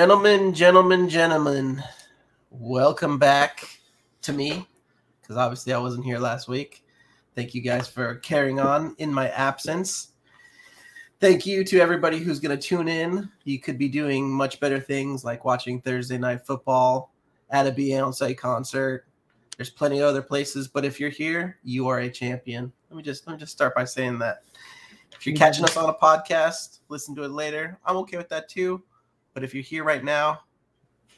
Gentlemen, gentlemen, gentlemen, welcome back to me because obviously I wasn't here last week. Thank you guys for carrying on in my absence. Thank you to everybody who's going to tune in. You could be doing much better things like watching Thursday night football at a Beyonce concert. There's plenty of other places, but if you're here, you are a champion. Let me just let me just start by saying that. If you're catching us on a podcast, listen to it later. I'm okay with that too. But if you're here right now,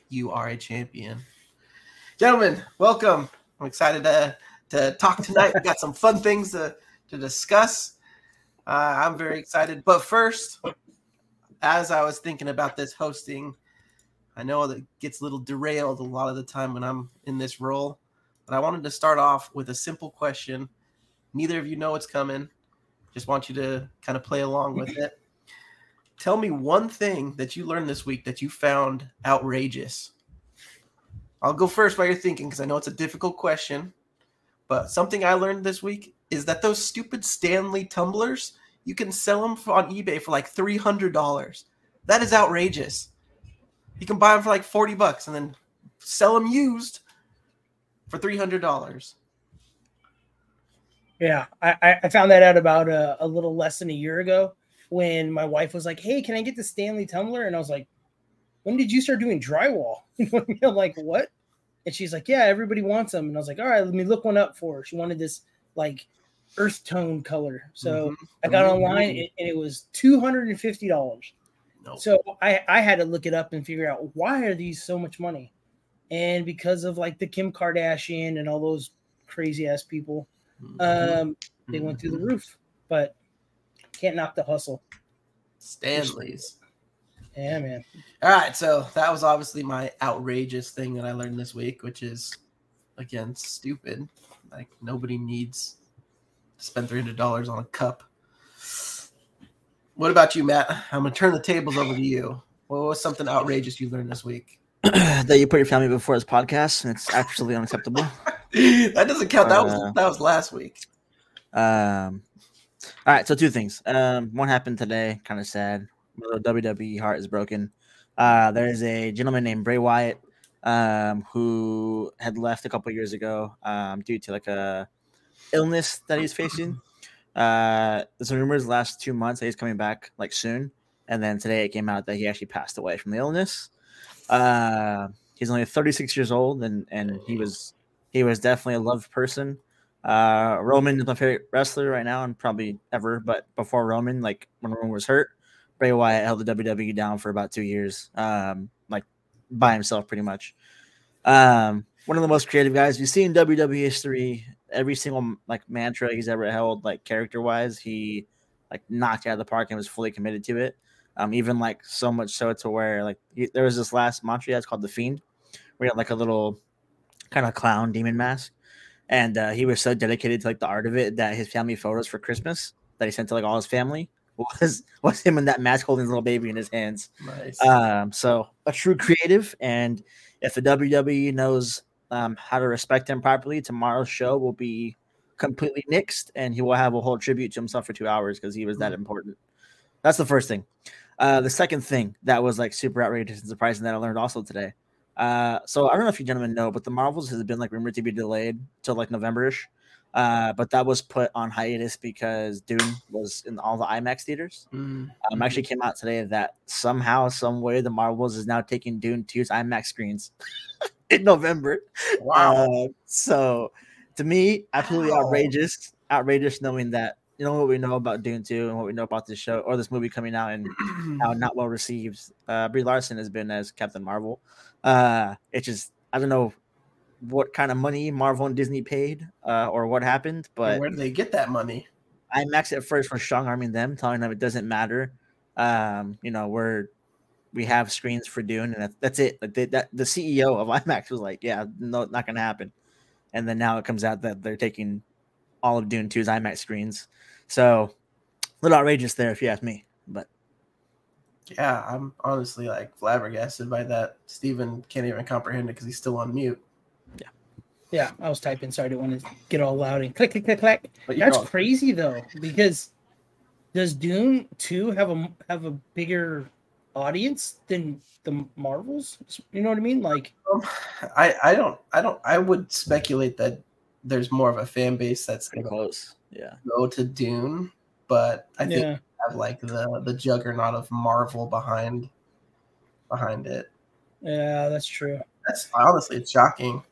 you are a champion. Gentlemen, welcome. I'm excited to, to talk tonight. We got some fun things to, to discuss. Uh, I'm very excited. But first, as I was thinking about this hosting, I know that gets a little derailed a lot of the time when I'm in this role. But I wanted to start off with a simple question. Neither of you know what's coming. Just want you to kind of play along with it. Tell me one thing that you learned this week that you found outrageous. I'll go first while you're thinking because I know it's a difficult question. But something I learned this week is that those stupid Stanley tumblers, you can sell them on eBay for like $300. That is outrageous. You can buy them for like 40 bucks and then sell them used for $300. Yeah, I, I found that out about a, a, little less than a year ago when my wife was like, "Hey, can I get the Stanley tumbler?" And I was like, "When did you start doing drywall?" I'm like, "What?" And she's like, "Yeah, everybody wants them." And I was like, "All right, let me look one up for her." She wanted this like earth tone color, so mm-hmm. I got mm-hmm. online and it was two hundred and fifty dollars. So I I had to look it up and figure out why are these so much money, and because of like the Kim Kardashian and all those crazy ass people Mm-hmm. Um, they went through the mm-hmm. roof, but can't knock the hustle. Stanley's. Yeah, man. All right, so that was obviously my outrageous thing that I learned this week, which is again stupid. Like nobody needs to spend three hundred dollars on a cup. What about you, Matt? I'm gonna turn the tables over to you. What was something outrageous you learned this week? that you put your family before this podcast, and it's absolutely unacceptable. that doesn't count. That was uh, that was last week. Um. All right, so two things. Um, one happened today, kind of sad. My little WWE heart is broken. Uh, there's a gentleman named Bray Wyatt, um, who had left a couple years ago, um, due to like a illness that he's facing. Uh, there's rumors last two months that he's coming back like soon, and then today it came out that he actually passed away from the illness. Uh, he's only 36 years old, and and he was he was definitely a loved person. Uh, Roman is my favorite wrestler right now and probably ever. But before Roman, like when Roman was hurt, Bray Wyatt held the WWE down for about two years, um, like by himself pretty much. Um, one of the most creative guys you see in WWE history. Every single like mantra he's ever held, like character wise, he like knocked out of the park and was fully committed to it. Um, even like so much so to where like he, there was this last mantra has called the Fiend, where he had like a little kind of clown demon mask. And uh, he was so dedicated to like the art of it that his family photos for Christmas that he sent to like all his family was was him in that mask holding his little baby in his hands. Nice. Um, so a true creative, and if the WWE knows um, how to respect him properly, tomorrow's show will be completely nixed, and he will have a whole tribute to himself for two hours because he was that mm. important. That's the first thing. Uh, the second thing that was like super outrageous and surprising that I learned also today uh, so I don't know if you gentlemen know, but the Marvels has been like rumored to be delayed till like Novemberish. Uh, but that was put on hiatus because Dune was in all the IMAX theaters. Mm-hmm. Um, actually came out today that somehow, some way, the Marvels is now taking Dune 2's IMAX screens in November. Wow! Uh, so to me, absolutely wow. outrageous, outrageous knowing that you know what we know about Dune 2 and what we know about this show or this movie coming out and how not well received uh, Brie Larson has been as Captain Marvel. Uh, it's just I don't know what kind of money Marvel and Disney paid uh, or what happened, but where did they get that money? IMAX at first was strong arming them, telling them it doesn't matter. Um, you know, we're we have screens for Dune, and that's, that's it. Like they, that the CEO of IMAX was like, "Yeah, no, not gonna happen." And then now it comes out that they're taking all of Dune 2's IMAX screens. So a little outrageous there, if you ask me. But yeah, I'm honestly like flabbergasted by that. Steven can't even comprehend it because he's still on mute. Yeah. Yeah, I was typing, Sorry, I didn't want to get all loud and click, click, click, click. That's crazy though, because does Dune 2 have a have a bigger audience than the Marvels. You know what I mean? Like, Um, I I don't I don't I would speculate that there's more of a fan base that's Pretty gonna close. Yeah. go to Dune, but I think yeah, have like the the juggernaut of Marvel behind behind it. yeah, that's true. That's honestly it's shocking.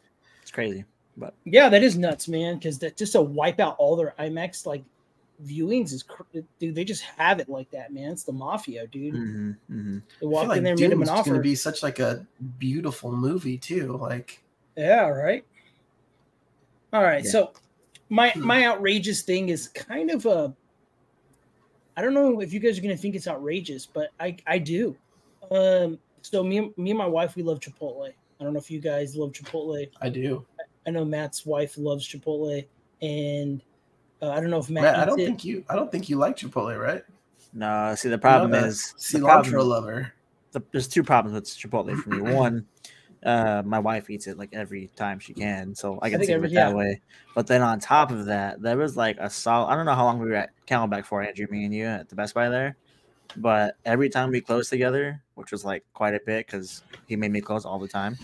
It's crazy. But Yeah, that is nuts, man. Because that just to wipe out all their IMAX like viewings is, cr- dude. They just have it like that, man. It's the mafia, dude. mhm, mhm. They I walked feel like in there, made him an Dune's offer. gonna be such like a beautiful movie too. Like Yeah, right. All right. Yeah. So my Hmm. my outrageous thing is kind of a I don't know if you guys are gonna think it's outrageous, but I I do. Um so me and- me and my wife we love Chipotle. I don't know if you guys love Chipotle. I do. I know Matt's wife loves Chipotle and uh, I don't know if Matt, Matt, I don't it. think you I don't think you like Chipotle, right? No, see the problem You're a is the cilantro problem- lover. the, there's two problems with Chipotle for me. One, uh, my wife eats it like every time she can, so I can think think every- it that yeah. way. But then on top of that, there was like a solid. I don't know how long we were at Camelback for, Andrew, me and you at the Best Buy there. But every time we closed together, which was like quite a bit because he made me close all the time,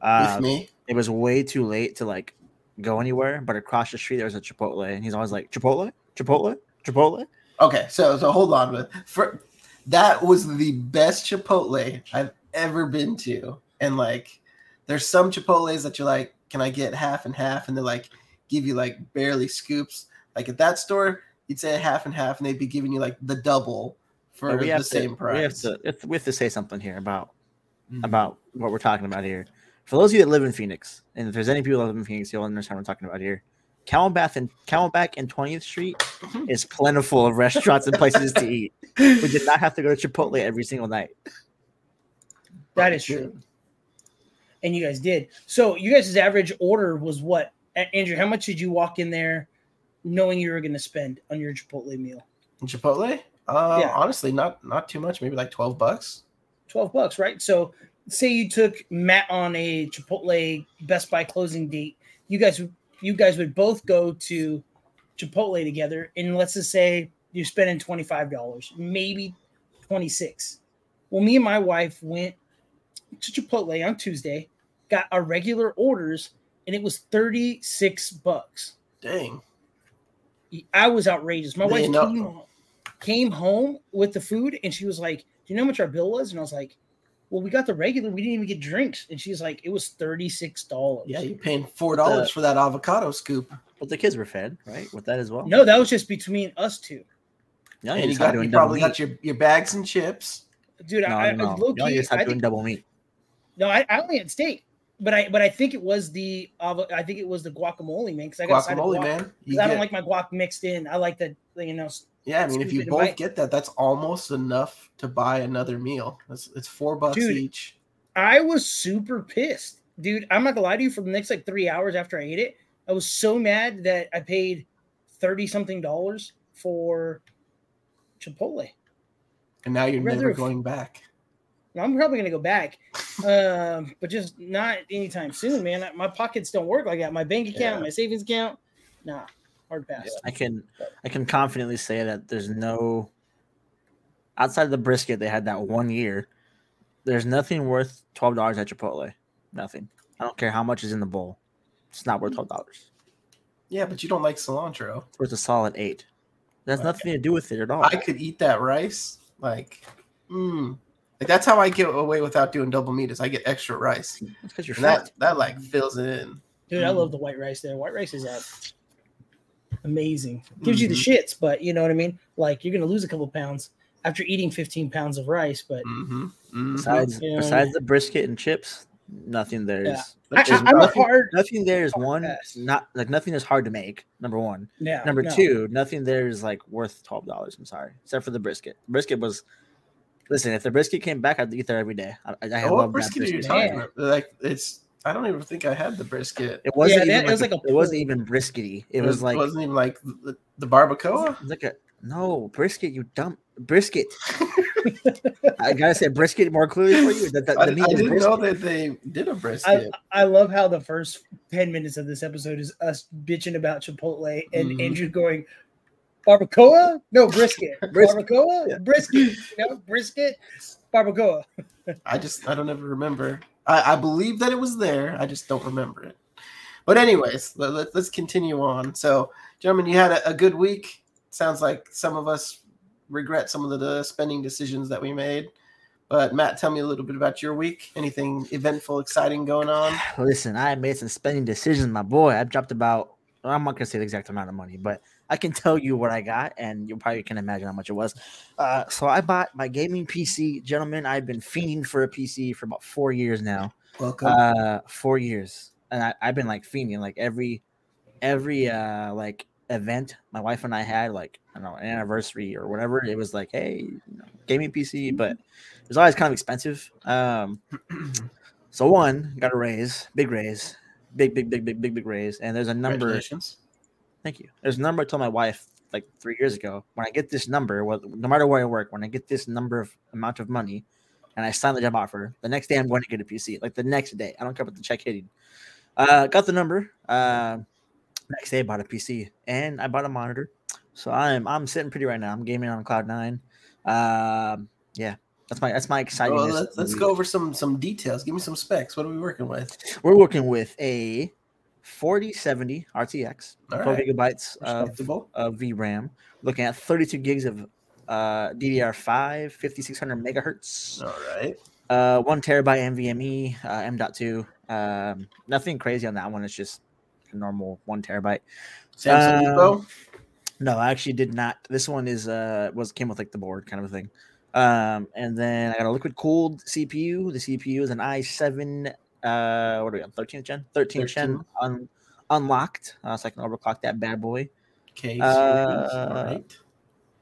uh, me. it was way too late to like go anywhere. But across the street there was a Chipotle, and he's always like Chipotle, Chipotle, Chipotle. Okay, so so hold on with for that was the best Chipotle I've ever been to. And like there's some Chipotles that you're like, can I get half and half? And they're like give you like barely scoops. Like at that store, you'd say half and half, and they'd be giving you like the double for we the have same to, price. We have to, if- we have to say something here about Mhm. about what we're talking about here. For those of you that live in Phoenix, and if there's any people that live in Phoenix, you'll understand what I'm talking about here. Camelback and Camelback and 20th Street Mhm. is plentiful of restaurants and places to eat. We did not have to go to Chipotle every single night. That is true. And you guys did. So you guys' average order was what? Andrew, how much did you walk in there knowing you were gonna spend on your Chipotle meal? Chipotle? Uh, Yeah. honestly, not not too much. Maybe like twelve bucks. 12 bucks, right? So say you took Matt on a Chipotle Best Buy closing date, you guys you guys would both go to Chipotle together, and let's just say you're spending $25, maybe 26. Well, me and my wife went to Chipotle on Tuesday, got our regular orders, and it was 36 bucks. Dang. I was outrageous. My They wife know- came, came home with the food and she was like, Do you know how much our bill was? And I was like, Well, we got the regular, we didn't even get drinks. And she's like, It was $36. Yeah, you're paying four dollars Uh, for that avocado scoop. But the kids were fed, right? With that as well. No, that was just between us two. Yeah, and you got you probably meat. got your, your bags and chips. Dude, No, I, I no, low no. key, You just I had doing think, double meat. No, I, I only had steak. But I but I think it was the I think it was the guacamole, man. Because I got a side of Guacamole, guac- man. 'cause You I don't like my guac mixed in. I like the you know Yeah, I mean, if you both bite. get that, that's almost enough to buy another meal. It's, it's four bucks Dude. each. I was super pissed, dude. I'm not gonna lie to you. For the next like three hours after I ate it, I was so mad that I paid thirty something dollars for Chipotle. And now you're never going back. Now, I'm probably gonna go back, um, but just not anytime soon, man. My pockets don't work like that. My bank account, Yeah. my savings account, nah, hard pass. I can I can confidently say that there's no outside of the brisket they had that one year. There's nothing worth twelve dollars at Chipotle. Nothing. I don't care how much is in the bowl. It's not worth twelve dollars. Yeah, but you don't like cilantro. It's worth a solid eight. That has Okay. nothing to do with it at all. I could eat that rice. Like, mm. Like that's how I get away without doing double meat. Is I get extra rice, It's because you're and fat. that that like fills it in. Dude, I Mm. love the white rice there. White rice is uh, amazing. Gives you the Mhm. shits, but you know what I mean? Like you're gonna lose a couple pounds after eating 15 pounds of rice, but Mm-hmm. mm Besides, Yeah. besides the brisket and chips, nothing there is. Yeah. I, There's I, am a nothing, hard nothing there is hard one pass. not like nothing is hard to make. Number one. yeah. Number no. two, nothing there is like worth twelve dollars. I'm sorry, except for the brisket. Brisket was. Listen, if the brisket came back, I'd eat there every day. I, I, I Oh, love that brisket are you brisket. talking about? Like it's. I don't even think I had the brisket. It wasn't Yeah, even that- it was like, like a, a it wasn't even briskety. It was like wasn't even like the, the barbacoa. it was like a no brisket. You dumb brisket. I gotta say brisket more clearly for you. That, that I, the I meat is didn't brisket. know that they did a I, brisket. I love how the first 10 minutes of this episode is us bitching about Chipotle and Mhm. Andrew going, Barbacoa? No, brisket. Brisket. Barbacoa? Yeah. Brisket. No, brisket. Barbacoa. I just I don't ever remember. I, I believe that it was there. I just don't remember it. But anyways, let, let, us continue on. So, gentlemen, you had a, a, good week. Sounds like some of us regret some of the, the spending decisions that we made. But Matt, tell me a little bit about your week. Anything eventful, exciting going on? Listen, I made some spending decisions, my boy. I dropped about I'm not gonna say the exact amount of money, but I can tell you what I got, and you probably can imagine how much it was. Uh, so I bought my gaming PC, gentlemen. I've been fiending for a PC for about four years now. Welcome. Uh, four years, and I, have been like fiending, like every every uh like event my wife and I had, like I don't know, an anniversary or whatever. It was like, hey, you know, gaming PC, but it was always kind of expensive. Um, so one got a raise, big raise, big, big, big, big, big, big raise. And there's a number. Thank you. There's a number I told my wife like three years ago. When I get this number, well, no matter where I work, when I get this number of amount of money, and I sign the job offer, the next day I'm going to get a PC. Like the next day, I don't care about the check hitting. Uh, got the number. Uh, next day I bought a PC and I bought a monitor. So I'm I'm sitting pretty right now. I'm gaming on Cloud Nine. Um, yeah, that's my that's my exciting. Well, let's, let's go over some some details. Give me some specs. What are we working with? We're working with a 4070 RTX, All 12 right. gigabytes of, of VRAM. Looking at 32 gigs of uh, DDR5, 5600 megahertz. All right. Uh, one terabyte NVMe, uh, M.2. Um, nothing crazy on that one. It's just a normal one terabyte. Samsung uh, No, I actually did not. This one is uh was came with like the board kind of a thing. Um, and then I got a liquid cooled CPU. The CPU is an i7, uh, what are we on? 13th gen? 13th 13. gen un- unlocked. Uh, so I can overclock that bad boy. Okay. Uh, all right.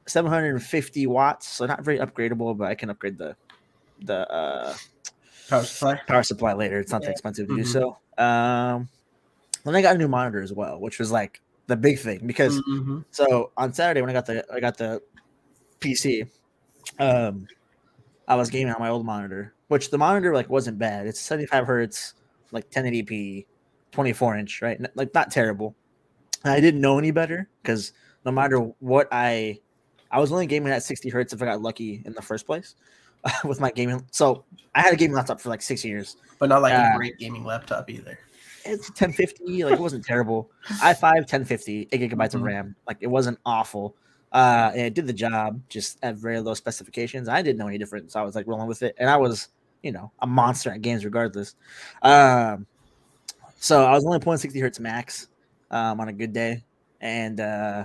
750 watts. So not very upgradable, but I can upgrade the the uh, power supply. Power supply later. It's not yeah. that expensive to mm-hmm. do so. Um, then I got a new monitor as well, which was like the big thing because mm-hmm. so on Saturday when I got the I got the PC, um, I was gaming on my old monitor, which the monitor like wasn't bad. It's 75 hertz, like 1080p, 24 inch, right? Like not terrible. And I didn't know any better because no matter what I, I was only gaming at 60 hertz if I got lucky in the first place with my gaming. So I had a gaming laptop for like six years, but not like uh, a great gaming laptop either. It's 1050, like it wasn't terrible. i5 1050, eight gigabytes mm-hmm. of RAM, like it wasn't awful. Uh, and it did the job just at very low specifications. I didn't know any different, so I was like rolling with it, and I was, you know, a monster at games regardless. Um, so I was only pulling 60 hertz max um, on a good day, and uh,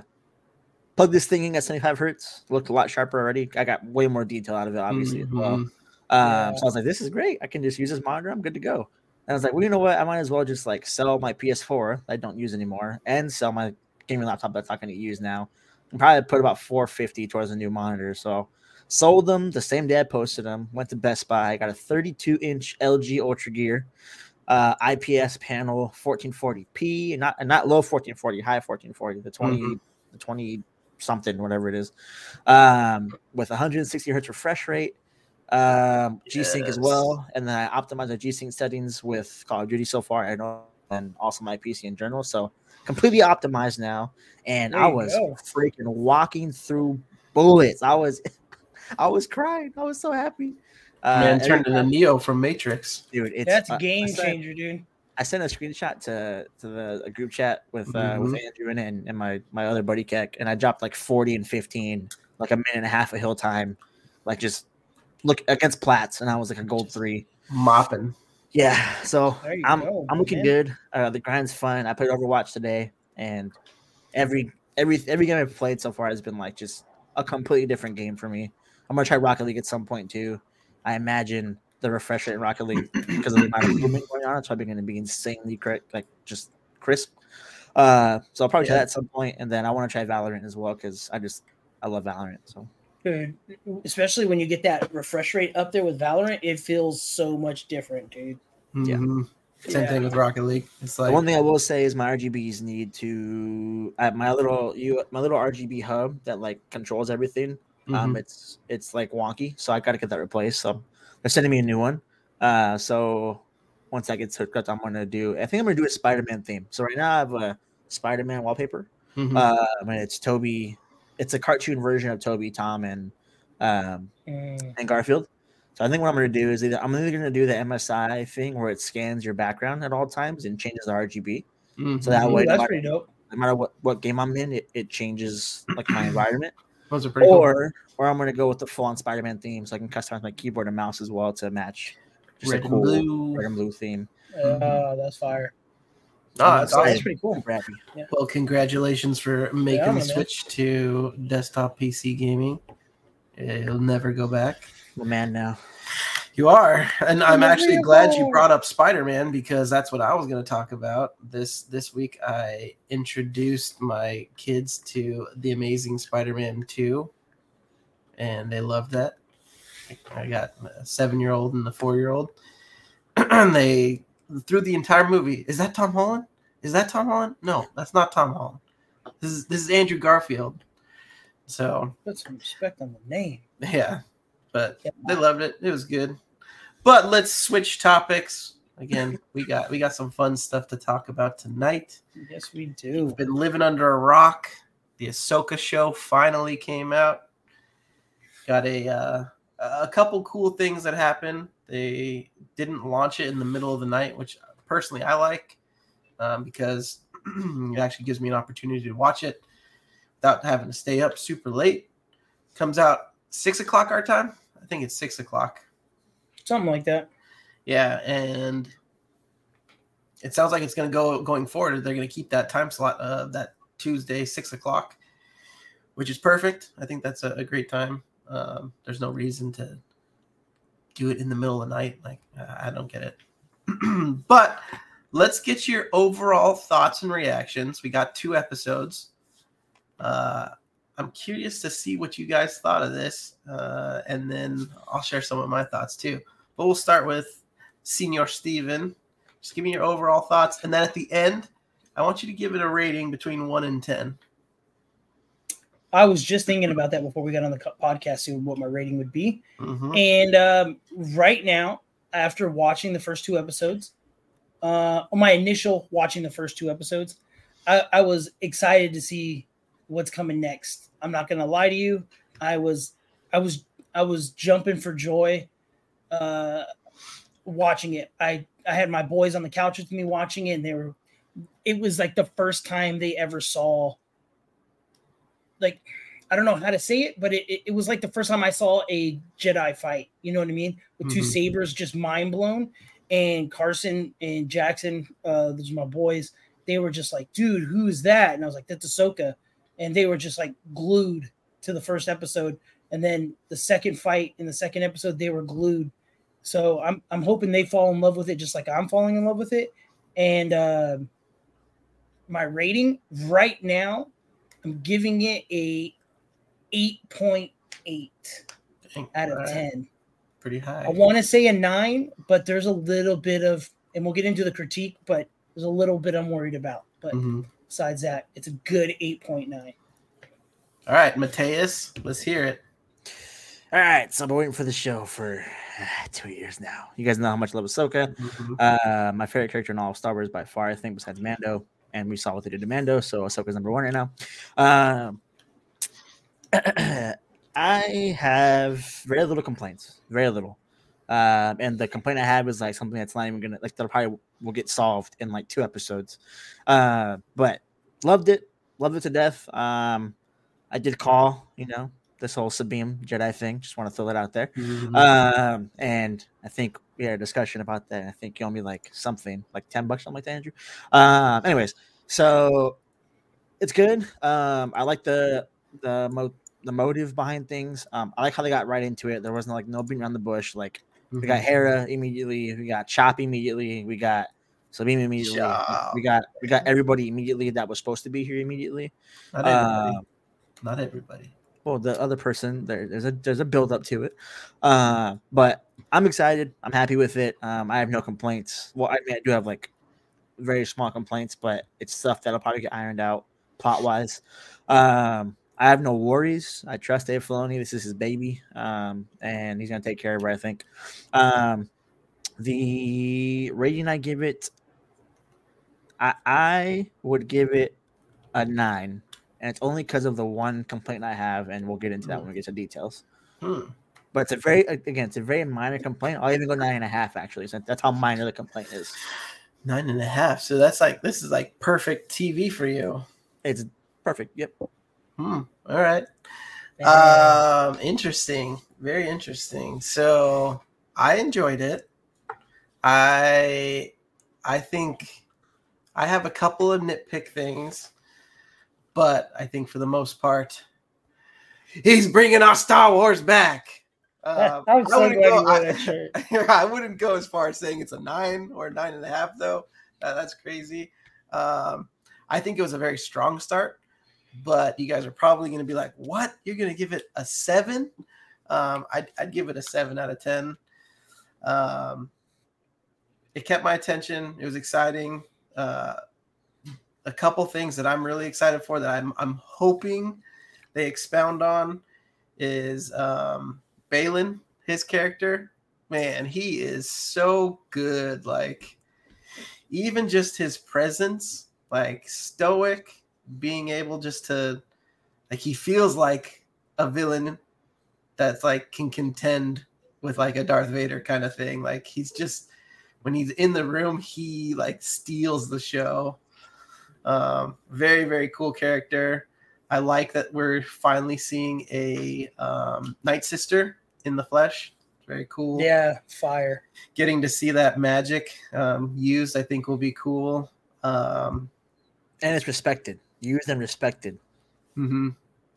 plugged this thing in at 75 hertz. Looked a lot sharper already. I got way more detail out of it, obviously mm-hmm. as well. Um, yeah. So I was like, "This is great. I can just use this monitor. I'm good to go." And I was like, "Well, you know what? I might as well just like sell my PS4 I don't use anymore, and sell my gaming laptop that's not going to use now." Probably put about 450 towards a new monitor. So sold them the same day I posted them. Went to Best Buy. Got a 32 inch LG Ultra Gear, uh, IPS panel, 1440p, not not low 1440, high 1440, the 20, mm-hmm. the 20 something, whatever it is, um, with 160 hertz refresh rate. Um, G Sync yes. as well, and then I optimized the G Sync settings with Call of Duty so far. And also my PC in general. So completely optimized now, and I was go. freaking walking through bullets. I was, I was crying. I was so happy. Uh, Man turned into Neo from Matrix, dude. It's that's a game uh, changer, dude. I sent a screenshot to to the group chat with uh, mm-hmm. with Andrew and, and my my other buddy Keck, and I dropped like forty and fifteen, like a minute and a half of hill time, like just look against Platts, and I was like a gold three, mopping. Yeah, so I'm go, I'm looking man. good. Uh, the grind's fun. I played Overwatch today, and every every every game I've played so far has been like just a completely different game for me. I'm gonna try Rocket League at some point too. I imagine the refresh rate in Rocket League because of the amount of movement going on, it's probably going to be insanely correct, like just crisp. Uh, so I'll probably yeah. try that at some point, and then I want to try Valorant as well because I just I love Valorant. So especially when you get that refresh rate up there with Valorant, it feels so much different, dude. Mm-hmm. Yeah. Same yeah. thing with Rocket League. It's like the one thing I will say is my RGBs need to uh, my little you my little RGB hub that like controls everything. Um, mm-hmm. Um, it's it's like wonky, so I got to get that replaced. So they're sending me a new one. Uh, so once that gets hooked up, I'm gonna do. I think I'm gonna do a Spider-Man theme. So right now I have a Spider-Man wallpaper. Mm-hmm. Uh, I mean, it's Tobey it's a cartoon version of Tobey, Tom, and um, mm. and Garfield. So I think what I'm going to do is either I'm either going to do the MSI thing where it scans your background at all times and changes the RGB. Mhm. So that Ooh, way, no matter, pretty dope. no matter what, what game I'm in, it, it changes like my environment. Those are pretty cool. Or or I'm going to go with the full on Spider-Man theme, so I can customize my keyboard and mouse as well to match just Red a and blue. red and blue theme. Uh, that's fire. Oh, that's I'm That's pretty cool. Super happy. Well, congratulations for making Yeah, the man. switch to desktop PC gaming. It'll never go back. I'm man now. You are, and I'm Never actually glad you brought up Spider-Man because that's what I was going to talk about this this week. I introduced my kids to the Amazing Spider-Man two, and they loved that. I got a seven-year-old and a four-year-old, and they through the entire movie. Is that Tom Holland? Is that Tom Holland? No, that's not Tom Holland. This is this is Andrew Garfield. So Put some respect on the name. yeah, but Yeah. they loved it. It was good. But let's switch topics. Again, we got we got some fun stuff to talk about tonight. Yes, we do. Been living under a rock. The Ahsoka show finally came out. Got a uh, a couple cool things that happened. They didn't launch it in the middle of the night, which personally I like um, because it actually gives me an opportunity to watch it without having to stay up super late. Comes out six o'clock our time. I think it's six o'clock. Something like that. Yeah, and it sounds like it's going to go going forward. They're going to keep that time slot uh, that Tuesday six o'clock, which is perfect. I think that's a, a great time. Um, there's no reason to do it in the middle of the night. Like I don't get it. but let's get your overall thoughts and reactions. We got two episodes. Uh, I'm curious to see what you guys thought of this, uh, and then I'll share some of my thoughts too. But we'll start with Senior Steven. Just give me your overall thoughts, and then at the end, I want you to give it a rating between one and ten. I was just thinking about that before we got on the podcast, seeing what my rating would be. Mhm. And um, right now, after watching the first two episodes, uh, my initial watching the first two episodes, I, I was excited to see what's coming next. I'm not gonna lie to you. I was, I was, I was jumping for joy, uh, watching it. I I had my boys on the couch with me watching it, and they were. It was like the first time they ever saw. Like, I don't know how to say it, but it, it, it was like the first time I saw a Jedi fight. You know what I mean? With two Mhm. sabers, just mind blown. And Carson and Jackson, uh, those are my boys. They were just like, "Dude, who is that?" And I was like, "That's Ahsoka," and they were just like glued to the first episode. And then the second fight in the second episode, they were glued. So I'm I'm hoping they fall in love with it just like I'm falling in love with it. And uh, my rating right now, I'm giving it a 8.8 out of 10. Pretty high. I want to say a nine, but there's a little bit of, and we'll get into the critique, but there's a little bit I'm worried about. But Mhm. besides that, it's a good 8.9. All right, Mateus, let's hear it. All right, so I've been waiting for the show for uh, two years now. You guys know how much I love Ahsoka. Mhm. Uh, my favorite character in all of Star Wars by far, I think, besides Mando. And we saw what they did to Mando, so Ahsoka's number one right now. Um, I have very little complaints, very little. Um, and the complaint I have is like something that's not even gonna like that probably will get solved in like two episodes. Uh, but loved it, loved it to death. Um, I did call, you know, this whole Sabine Jedi thing. Just want to throw that out there. Mhm. Um, and I think we had a discussion about that. I think you owe me like something, like 10 bucks, something like that, Andrew. Um, anyways, so it's good. Um, I like the the mo- the motive behind things. Um, I like how they got right into it. There wasn't like no beating around the bush. Like we got Hera immediately, we got Chop immediately, we got Sabine immediately, Chop. we got we got everybody immediately that was supposed to be here immediately. Not everybody. Uh, Not everybody. Well the other person there there's a there's a build up to it. Uh but i'm excited. I'm happy with it. Um i have no complaints. Well i mean i do have like very small complaints but it's stuff that'll probably get ironed out plot wise um i have no worries. I trust dave Filoni. this is his baby. Um and he's gonna take care of it i think. Um the rating i give it i i would give it a nine and it's only because of the one complaint I have, and we'll get into that when we get to details. Hmm. But it's a very again, it's a very minor complaint. I'll even go nine and a half actually. So that's how minor the complaint is. Nine and a half. So that's like this is like perfect TV for you. It's perfect. Yep. Hmm. All right. Um, interesting. Very interesting. So I enjoyed it. I I think I have a couple of nitpick things, but I think for the most part, he's bringing our Star Wars back. Um, I'm so I wouldn't go- I- I wouldn't go as far as saying it's a nine or a nine and a half, though. Uh, that's crazy. Um, I think it was a very strong start, but you guys are probably going to be like, "What? You're going to give it a seven? Um, I'd, I'd give it a seven out of ten. Um, it kept my attention. It was exciting. Uh, a couple things that I'm really excited for that I'm I'm hoping they expound on is um, Baylan, his character. Man, he is so good. Like even just his presence, like stoic, being able just to like he feels like a villain that's like can contend with like a Darth Vader kind of thing. Like he's just when he's in the room, he like steals the show. Um, very very cool character. I like that we're finally seeing a um, Night Sister in the flesh. Very cool. Yeah, fire. Getting to see that magic um, used, I think, will be cool. Um, And it's respected. Used and respected. Mm-hmm.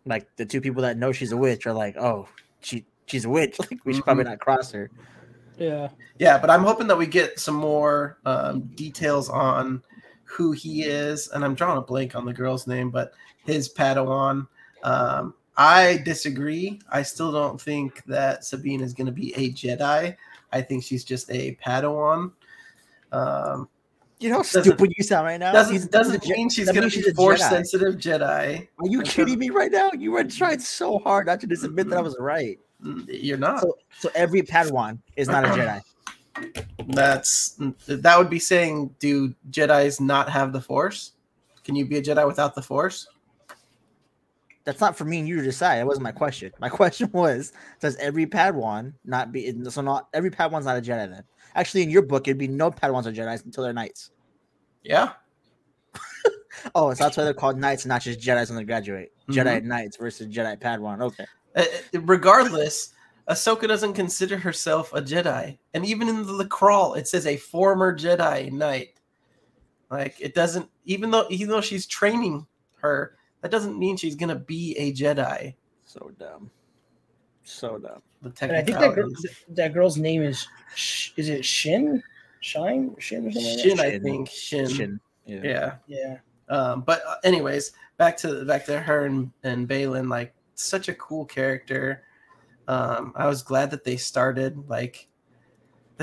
Like the two people that know she's a witch are like, oh, she she's a witch. Like we should probably not cross her. Yeah. Yeah, but I'm hoping that we get some more um, details on who he is, and I'm drawing a blank on the girl's name, but his Padawan. Um, I disagree. I still don't think that Sabine is going to be a Jedi. I think she's just a Padawan. Um, You know how stupid you sound right now. doesn't He's- doesn't mean she's going to be a force Jedi. sensitive Jedi. Are you kidding me right now? You were trying so hard not to just admit that I was right. Mm, You're not. So, so every Padawan is not a Jedi. That's that would be saying, do Jedi's not have the Force? Can you be a Jedi without the Force? That's not for me and you to decide. That wasn't my question. My question was, does every Padawan not be? So not every Padawan's not a Jedi then. Actually, in your book, it'd be no Padawans are Jedi's until they're knights. Yeah. Oh, so that's why they're called knights, not just Jedi's when they graduate. Mhm. Jedi knights versus Jedi Padawan. Okay. Uh, regardless, Ahsoka doesn't consider herself a Jedi, and even in the crawl, it says a former Jedi Knight. Like it doesn't, even though even though she's training her, that doesn't mean she's gonna be a Jedi. So dumb. So dumb. The And I think that girl, that girl's name is is it Shin? Shine? Shin or something like? Shin, I think Shin. Shin. Yeah. Yeah. Yeah. Um, but uh, anyways, back to back to her and, and Baylan, like such a cool character. Um, I was glad that they started like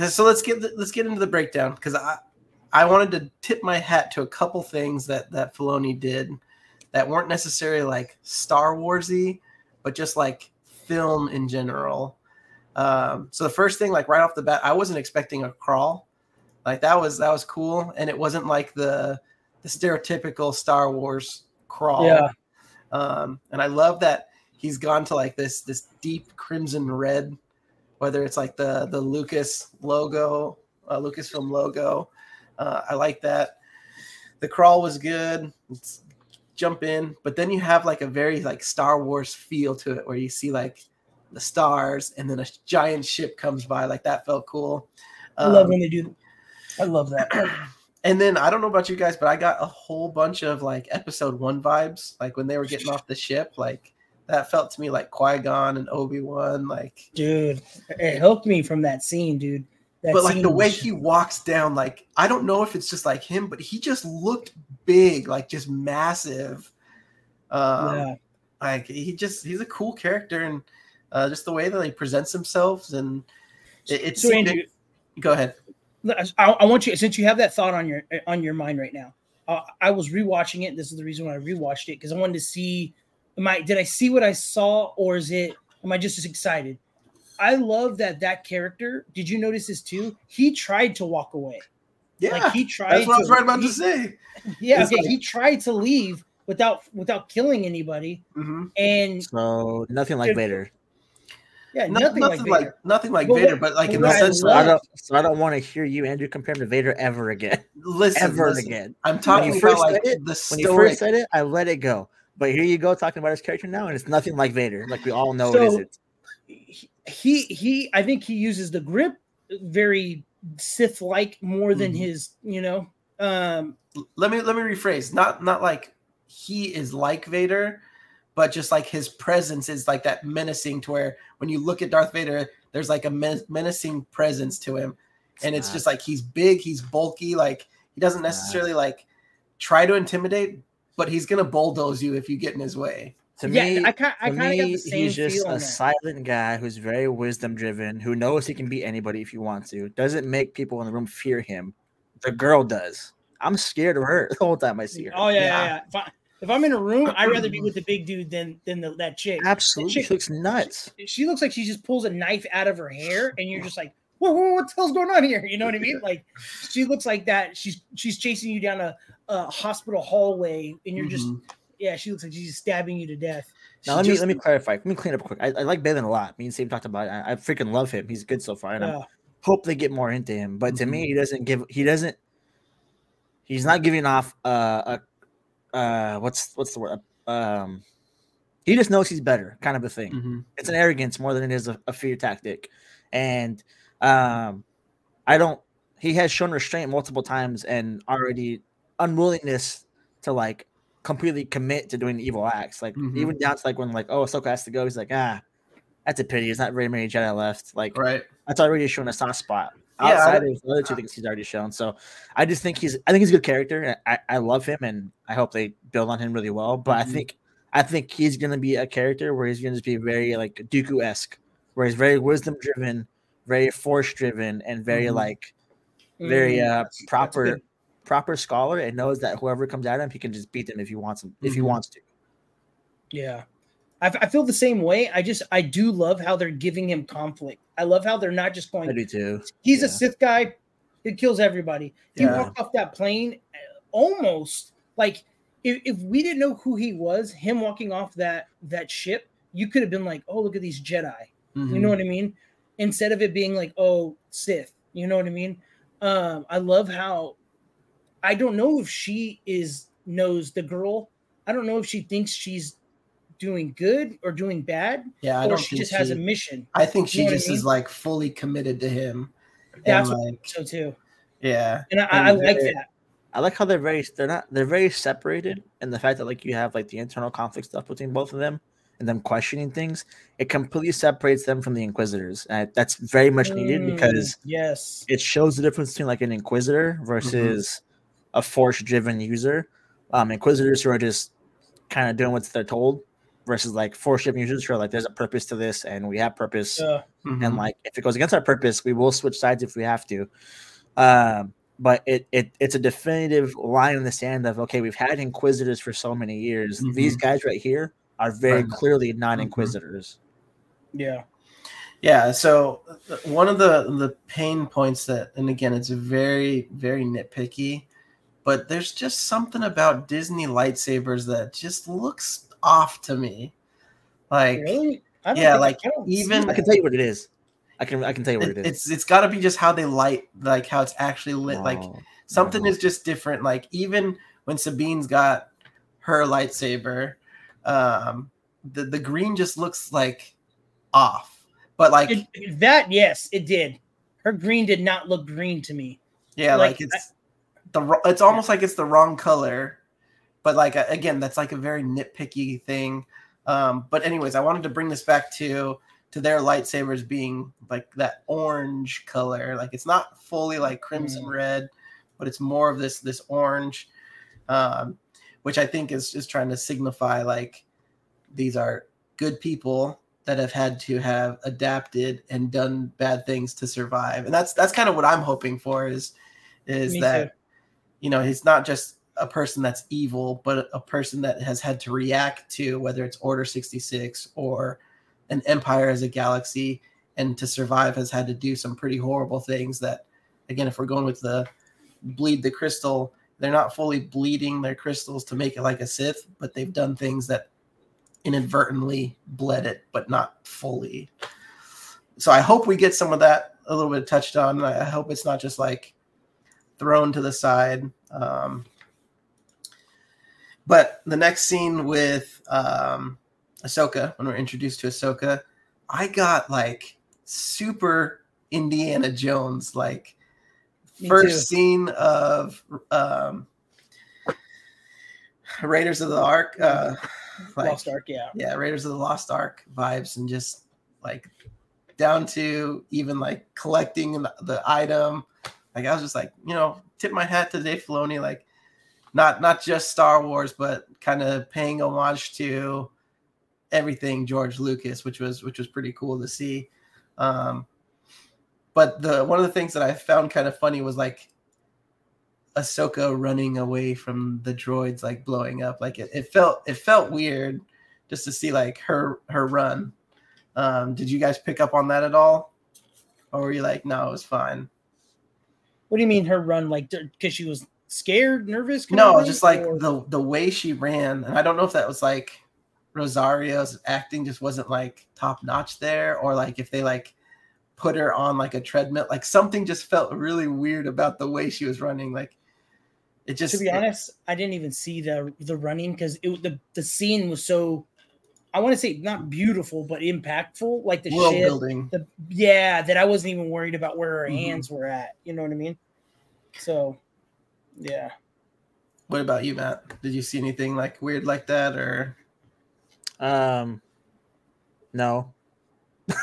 so let's get let's get into the breakdown because I I wanted to tip my hat to a couple things that that Filoni did that weren't necessarily like Star Warsy, but just like film in general. Um, so the first thing, like right off the bat, I wasn't expecting a crawl. Like that was that was cool, and it wasn't like the the stereotypical Star Wars crawl. Yeah. Um, and I love that he's gone to like this this deep crimson red, whether it's like the the Lucas logo, uh, Lucasfilm logo. Uh, I like that. The crawl was good. It's jump in, but then you have like a very like Star Wars feel to it, where you see like the stars, and then a giant ship comes by. Like that felt cool. I love Um, when they do. I love that. and then I don't know about you guys, but I got a whole bunch of like episode one vibes, like when they were getting off the ship, like that felt to me like Qui Gon and Obi Wan, like. dude, it helped me from that scene, dude. That but like the way was- he walks down, like I don't know if it's just like him, but he just looked big, like just massive. Um, yeah. like he just he's a cool character, and uh, just the way that he presents himself, and it, it So Andrew, go ahead. I, I want you since you have that thought on your on your mind right now. Uh, I was rewatching it. This is the reason why I rewatched it because I wanted to see. Am I did I see what I saw, or is it? Am I just as excited? I love that that character. Did you notice this too? He tried to walk away. Yeah, like he tried. that's what I was to, right about he- to say. Yeah, okay. like- he tried to leave without without killing anybody, hmm and So nothing like Vader. Yeah, No- nothing, like like nothing like But Vader, what- but like in the I sense So I don't. So I don't want to hear you, Andrew, compare him to Vader ever again. listen, ever listen, again. I'm talking you about first like said it- the When you story. first said it, I let it go. But here you go talking about his character now, and it's nothing like Vader. Like we all know it So- isn't. he he I think he uses the grip very Sith like more than Mhm. his, you know. Um let me let me rephrase. Not not like he is like Vader, but just like his presence is like that menacing to where when you look at Darth Vader, there's like a men- menacing presence to him, and it's not. just like he's big, he's bulky, like he doesn't not. necessarily like try to intimidate, but he's gonna bulldoze you if you get in his way. To yeah, me, I kind I kind of got the same he's just a that. silent guy who's very wisdom driven, who knows he can beat anybody if he wants to. Doesn't make people in the room fear him. The girl does. I'm scared of her the whole time I see her. Oh yeah, yeah. Yeah. yeah. If, I, if I'm in a room, I'd rather be with the big dude than than the, that chick. Absolutely, chick- she looks nuts. She looks like she just pulls a knife out of her hair, and you're just like, whoa, whoa, what the hell's going on here? You know what I mean? Like, she looks like that. She's she's chasing you down a, a hospital hallway, and you're just Mhm. yeah. She looks like she's stabbing you to death. Now She let me just- let me clarify. Let me clean up quick. I, I like Baylan a lot. Me and Sam talked about it. I, I freaking love him. He's good so far, and I Uh, hope they get more into him. But to me, Mhm. he doesn't give. He doesn't. He's not giving off uh, a uh what's what's the word um. He just knows he's better, kind of a thing. Mhm. it's an arrogance more than it is a, a fear tactic and um i don't he has shown restraint multiple times and already unwillingness to like completely commit to doing evil acts like Mhm. even down to like when like oh Ahsoka has to go he's like ah that's a pity there's not very many jedi left like right. that's already shown a soft spot Yeah, outside of the other two things he's already shown so i just think he's i think he's a good character i, I love him and i hope they build on him really well but Mhm. i think i think he's going to be a character where he's going to just be very like dooku-esque where he's very wisdom driven very force driven and very Mhm. like very mm, uh proper. Proper scholar and knows that whoever comes at him he can just beat them if he wants him if he Mhm. wants to Yeah. I, feel the same way. I just I do love how they're giving him conflict. I love how they're not just going. i do too He's a. Sith guy. He kills everybody. He Yeah. walked off that plane uh, almost like if, if we didn't know who he was, him walking off that that ship, you could have been like, oh look at these Jedi. You Mhm. know what I mean? Instead of it being like, oh Sith. You know what I mean? Um, I love how I don't know if she is knows the girl. I don't know if she thinks she's doing good or doing bad, Yeah, I or don't she think just has a mission. I think she You know what I just is like fully committed to him. That's and what like, so too. yeah, And I, I like that. I like how they're very they're not they're very separated and the fact that like you have like the internal conflict stuff between both of them and them questioning things, it completely separates them from the Inquisitors. And that's very much needed Mm, because yes. it shows the difference between like an Inquisitor versus a force driven user. Um Inquisitors who are just kind of doing what they're told versus like force driven users who are like there's a purpose to this and we have purpose Uh, Mhm. and like if it goes against our purpose, we will switch sides if we have to. Um, but it, it it's a definitive line in the sand of okay, we've had inquisitors for so many years. These guys right here are very Right. clearly non-inquisitors. yeah. Yeah, so uh, one of the the pain points that, and again, it's very very nitpicky, but there's just something about Disney lightsabers that just looks off to me. Like Really? I yeah, think- like, I don't even- I can tell you what it is. I can I can tell you what it- it is. it's it's got to be just how they light, like how it's actually lit. Like something no. is just different. Like even when Sabine's got her lightsaber, um, the the green just looks like off. But like It- that yes, it did. Her green did not look green to me. Yeah, like, Like, it's the it's almost like it's the wrong color, but like uh, again, that's like a very nitpicky thing. Um, but anyways, I wanted to bring this back to to their lightsabers being like that orange color. Like it's not fully like crimson Mm. red, but it's more of this this orange, um, which I think is just trying to signify like these are good people that have had to have adapted and done bad things to survive, and that's that's kind of what I'm hoping for is is Me that. You know he's not just a person that's evil but a person that has had to react to whether it's order 66 or an empire as a galaxy and to survive has had to do some pretty horrible things that again if we're going with the bleed the crystal they're not fully bleeding their crystals to make it like a sith but they've done things that inadvertently bled it but not fully so I hope we get some of that a little bit touched on. I hope it's not just like thrown to the side. Um, but the next scene with um, Ahsoka, when we're introduced to Ahsoka, I got like super Indiana Jones, like Me first too. scene of um, Raiders of the Ark. Uh, like, Lost Ark, yeah. yeah, Raiders of the Lost Ark vibes, and just like down to even like collecting the, the item. Like I was just like, you know, tip my hat to Dave Filoni, like not not just Star Wars, but kind of paying homage to everything George Lucas, which was which was pretty cool to see. Um, but the one of the things that I found kind of funny was like Ahsoka running away from the droids, like blowing up. Like it, it felt it felt weird just to see like her her run. Um, did you guys pick up on that at all, or were you like, no, it was fine? What do you mean her run? Like because she was scared, nervous? No, just like Or- the the way she ran, and I don't know if that was like Rosario's acting just wasn't like top notch there, or like if they like put her on like a treadmill, like something just felt really weird about the way she was running. Like it just to be honest, I didn't even see the the running because it the the scene was so. I want to say not beautiful, but impactful. Like the world shit, building. the yeah, that I wasn't even worried about where her Mhm. hands were at. You know what I mean? So, yeah. What about you, Matt? Did you see anything like weird like that, or Um, no, All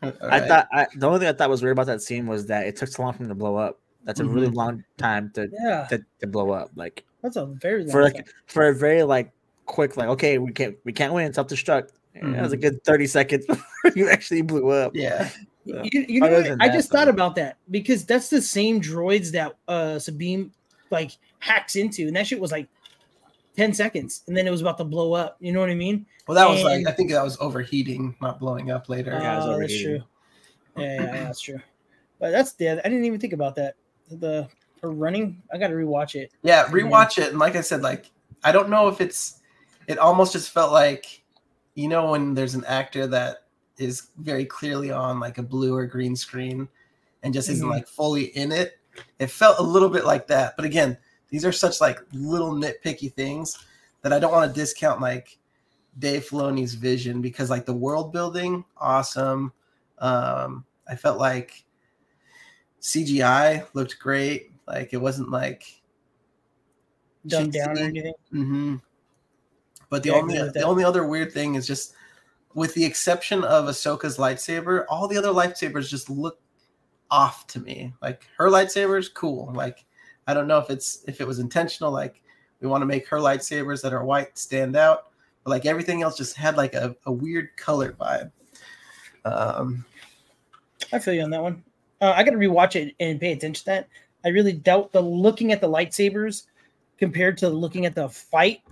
I thought I, the only thing I thought was weird about that scene was that it took so long for him to blow up. That's a really Mhm. long time to, Yeah, to to blow up. Like that's a very long for time. like for a very like quick like okay we can't we can't win self destruct. That was a Mhm. good thirty seconds before you actually blew up. yeah, Yeah. You, you know, Other what? I that, just thought about that because that's the same droids that uh Sabine like hacks into, and that shit was like ten seconds, and then it was about to blow up. You know what I mean? well, that was like I think that was overheating, not blowing up later. Yeah, it was Oh, that's true. Yeah, yeah, yeah, that's true. But that's dead. I didn't even think about that. The her running, I got to rewatch it. Yeah, rewatch it, and like I said, like I don't know if it's. It almost just felt like, you know, when there's an actor that is very clearly on like a blue or green screen, and just isn't Mhm. like fully in it. It felt a little bit like that, but again, these are such like little nitpicky things that I don't want to discount like Dave Filoni's vision because like the world building, awesome. Um, I felt like CGI looked great. Like it wasn't like Dumbed down or anything. hmm But the Yeah, only the only other weird thing is just, with the exception of Ahsoka's lightsaber, all the other lightsabers just look off to me. Like her lightsaber is cool. Like I don't know if it's if it was intentional. Like we want to make her lightsabers that are white stand out, but like everything else just had like a, a weird color vibe. Um, I feel you on that one. Uh, I got to rewatch it and pay attention to that. I really doubt the looking at the lightsabers compared to looking at the fight.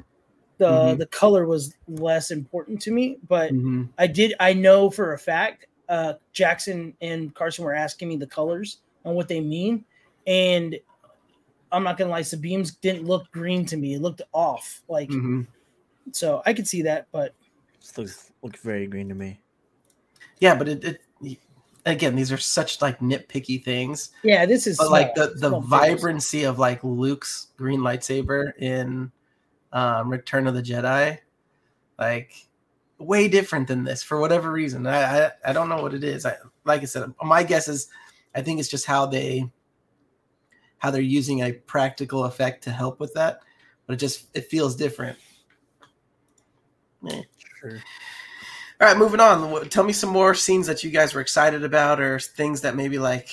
The Mhm. the color was less important to me, but mhm. I did. I know for a fact. Uh, Jackson and Carson were asking me the colors and what they mean, and I'm not gonna lie, Sabine's didn't look green to me. It looked off. Like Mhm. so, I could see that, but This looks looks very green to me. Yeah, but it, it again, these are such like nitpicky things. yeah, this is but like the the Small figures. vibrancy of like Luke's green lightsaber in um, Return of the Jedi, like way different than this for whatever reason. I I, I don't know what it is. I like I said, my guess is I think it's just how they how they're using a practical effect to help with that, but it just it feels different. Eh. Sure. All right, moving on. Tell me some more scenes that you guys were excited about, or things that maybe like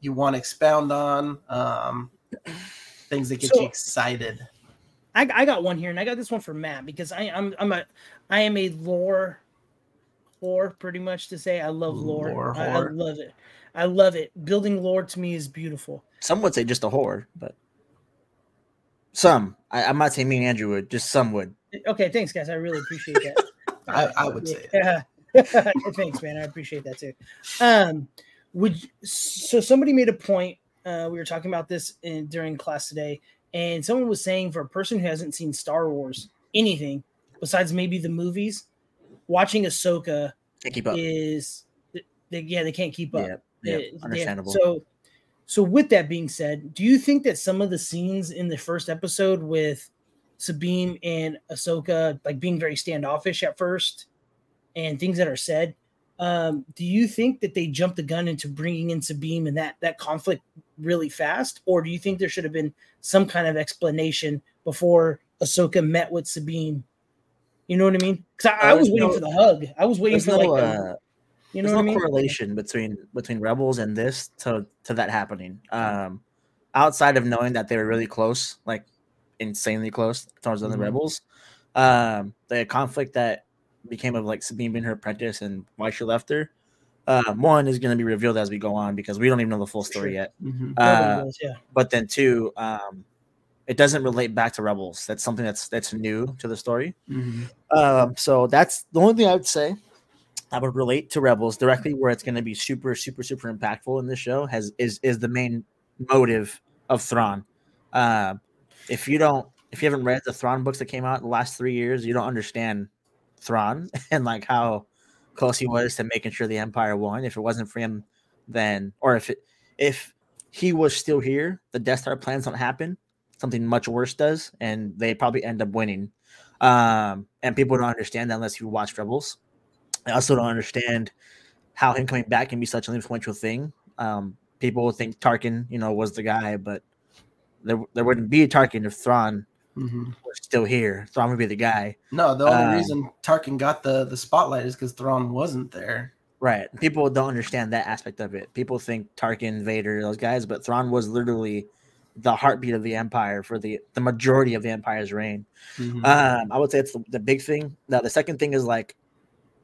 you want to expound on. Um, things that get So- you excited. I, I got one here, and I got this one for Matt because I, I'm I'm a I am a lore whore pretty much to say I love lore. Lore I, I love it. I love it. Building lore to me is beautiful. Some would say just a whore, but some. I, I'm not saying me and Andrew would. Just some would. Okay, thanks guys. I really appreciate that. I, I would say. Yeah. Thanks, man. I appreciate that too. Um, would so somebody made a point. Uh, we were talking about this in, during class today, and someone was saying for a person who hasn't seen Star Wars anything besides maybe the movies, watching Ahsoka Can't keep up. is they yeah they can't keep up. Yeah, yeah, They- they- understandable. so, so with that being said, do you think that some of the scenes in the first episode with Sabine and Ahsoka like being very standoffish at first, and things that are said, um, do you think that they jumped the gun into bringing in Sabine and that that conflict really fast, or do you think there should have been some kind of explanation before Ahsoka met with Sabine? You know what I mean? Because I, I Uh, was waiting no- for the hug. I was waiting for no, like, the, uh, you know there's what I no mean? correlation between between rebels and this to to that happening um outside of knowing that they were really close like insanely close towards the Mhm. other rebels um the conflict that became of like sabine being her apprentice and why she left her um one is going to be revealed as we go on because we don't even know the full story yet Mhm. Uh, does, yeah. but then two um it doesn't relate back to rebels that's something that's that's new to the story Mhm. um, so that's the only thing I would say I would relate to Rebels directly, where it's going to be super, super, super impactful in this show. Has is is the main motive of Thrawn. Um, if you don't, if you haven't read the Thrawn books that came out in the last three years, you don't understand Thrawn and like how close he was to making sure the Empire won. If it wasn't for him, then or if it if he was still here, the Death Star plans don't happen. Something much worse does, and they probably end up winning. Um, and people don't understand that unless you watch Rebels. I also don't understand how him coming back can be such an influential thing. Um, people think Tarkin, you know, was the guy, but there, there wouldn't be a Tarkin if Thrawn Mhm. was still here. Thrawn would be the guy. No, the only Um, reason Tarkin got the the spotlight is because Thrawn wasn't there. Right. People don't understand that aspect of it. People think Tarkin, Vader, those guys, but Thrawn was literally the heartbeat of the Empire for the, the majority of the Empire's reign. Mhm. Um, I would say it's the, the big thing. Now, the second thing is like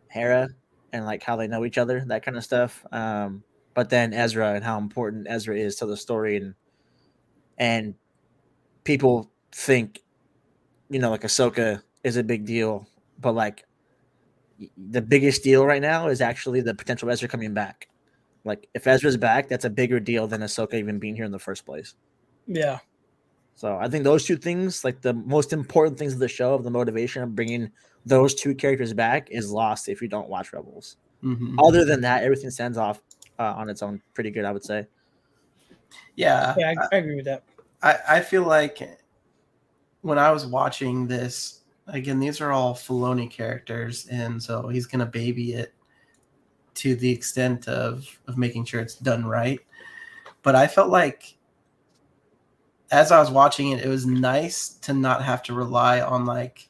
Hera and like how they know each other, that kind of stuff. Um, but then Ezra and how important Ezra is to the story, and and people think, you know, like Ahsoka is a big deal, but like the biggest deal right now is actually the potential Ezra coming back. Like if Ezra's back, that's a bigger deal than Ahsoka even being here in the first place. Yeah. So I think those two things, like the most important things of the show, of the motivation of bringing those two characters back, is lost if you don't watch Rebels. Mhm. Other than that, everything stands off uh, on its own pretty good, I would say. Yeah, Yeah, I, I agree with that. I, I feel like when I was watching this, again, these are all Filoni characters, and so he's gonna baby it to the extent of of making sure it's done right. But I felt like as I was watching it, it was nice to not have to rely on like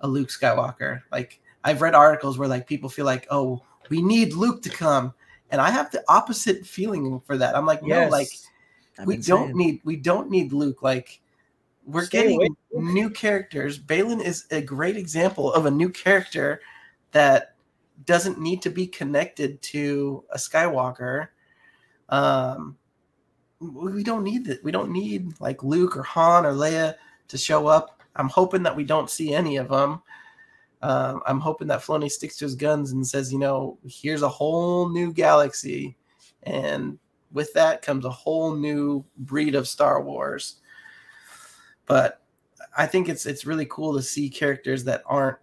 a Luke Skywalker. Like I've read articles where like people feel like, oh, we need Luke to come. And I have the opposite feeling for that. I'm like, no, like I've we don't need we don't need Luke. Like we're Stay getting away. new characters. Baylan is a great example of a new character that doesn't need to be connected to a Skywalker. Um, we don't need that. We don't need like Luke or Han or Leia to show up. I'm hoping that we don't see any of them. Um, I'm hoping that Filoni sticks to his guns and says, you know, here's a whole new galaxy, and with that comes a whole new breed of Star Wars. But I think it's it's really cool to see characters that aren't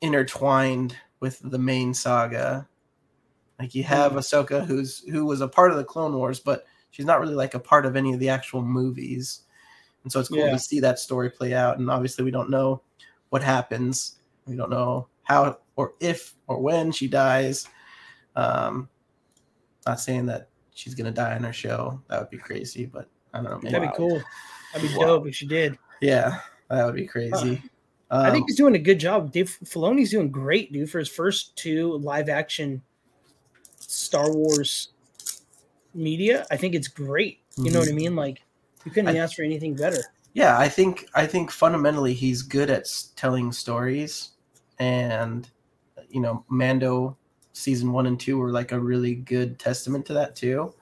intertwined with the main saga. Like you have Ahsoka, who's who was a part of the Clone Wars, but she's not really like a part of any of the actual movies. And so it's cool Yeah. to see that story play out. And obviously, we don't know what happens. We don't know how or if or when she dies. Um, not saying that she's gonna die in her show. That would be crazy, but I don't know. That'd be cool. That'd be Wow. dope if she did. Yeah, that would be crazy. I Um, think he's doing a good job. Dave Filoni's doing great, dude, for his first two live action Star Wars media. I think it's great. You know what I mean? Like you couldn't I- ask for anything better. yeah, I think I think fundamentally he's good at telling stories, and you know, Mando season one and two were like a really good testament to that too,